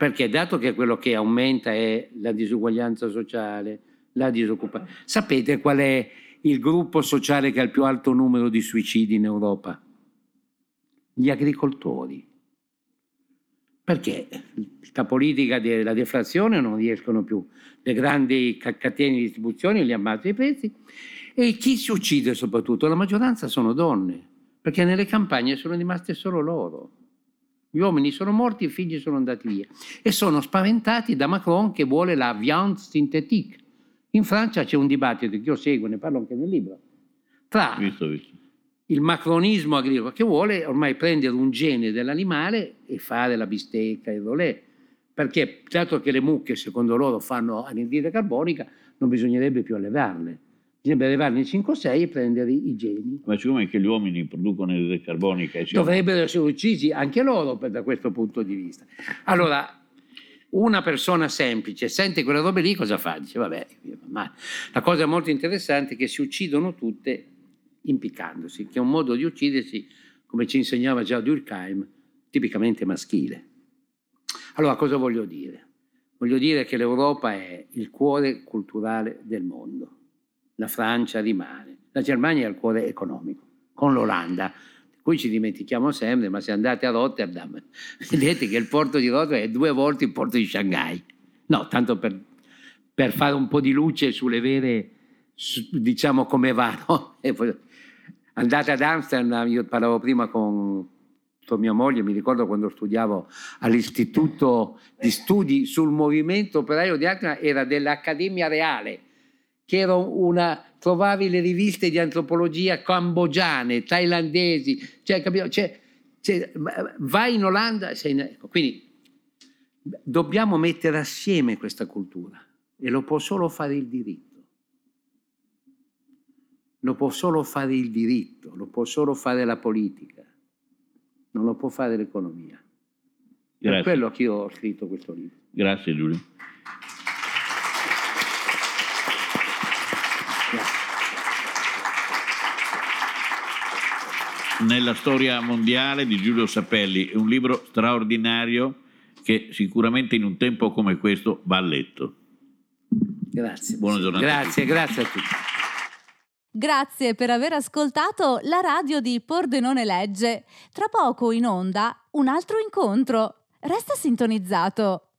perché dato che quello che aumenta è la disuguaglianza sociale, la disoccupazione, sapete qual è il gruppo sociale che ha il più alto numero di suicidi in Europa? Gli agricoltori perché la politica della deflazione non riescono più, le grandi catene di distribuzione li ammazzano i prezzi e chi si uccide soprattutto, la maggioranza sono donne, perché nelle campagne sono rimaste solo loro. Gli uomini sono morti, i figli sono andati via. E sono spaventati da Macron che vuole la viande synthétique. In Francia c'è un dibattito che io seguo, ne parlo anche nel libro, tra visto, visto. il macronismo agricolo che vuole ormai prendere un gene dell'animale e fare la bistecca, il rolè, perché dato che le mucche secondo loro fanno anidride carbonica non bisognerebbe più allevarle, bisognerebbe allevarne 5 o 6 e prendere i geni. Ma siccome che gli uomini producono anidride carbonica... Siamo... Dovrebbero essere uccisi anche loro da questo punto di vista. Allora, una persona semplice sente quelle robe lì, cosa fa? Dice, vabbè, ma la cosa molto interessante è che si uccidono tutte impiccandosi, che è un modo di uccidersi, come ci insegnava già Durkheim, tipicamente maschile. Allora, cosa voglio dire? Voglio dire che l'Europa è il cuore culturale del mondo, la Francia rimane, la Germania è il cuore economico, con l'Olanda, Qui ci dimentichiamo sempre, ma se andate a Rotterdam, vedete che il porto di Rotterdam è due volte il porto di Shanghai. No, tanto per, per fare un po' di luce sulle vere, diciamo come va, no? Andate ad Amsterdam, io parlavo prima con, con mia moglie, mi ricordo quando studiavo all'Istituto di Studi sul Movimento Operaio di Amsterdam, era dell'Accademia Reale, che era una, trovavi le riviste di antropologia cambogiane, thailandesi, cioè, capito? Cioè, cioè, vai in Olanda, in, ecco, quindi dobbiamo mettere assieme questa cultura e lo può solo fare il diritto lo può solo fare il diritto, lo può solo fare la politica, non lo può fare l'economia. Grazie. Per quello che io ho scritto questo libro. Grazie Giulio. Nella storia mondiale di Giulio Sapelli è un libro straordinario che sicuramente in un tempo come questo va a letto. Grazie. Buona giornata. Grazie, grazie a tutti. Grazie per aver ascoltato la radio di Pordenone Legge. Tra poco in onda un altro incontro. Resta sintonizzato.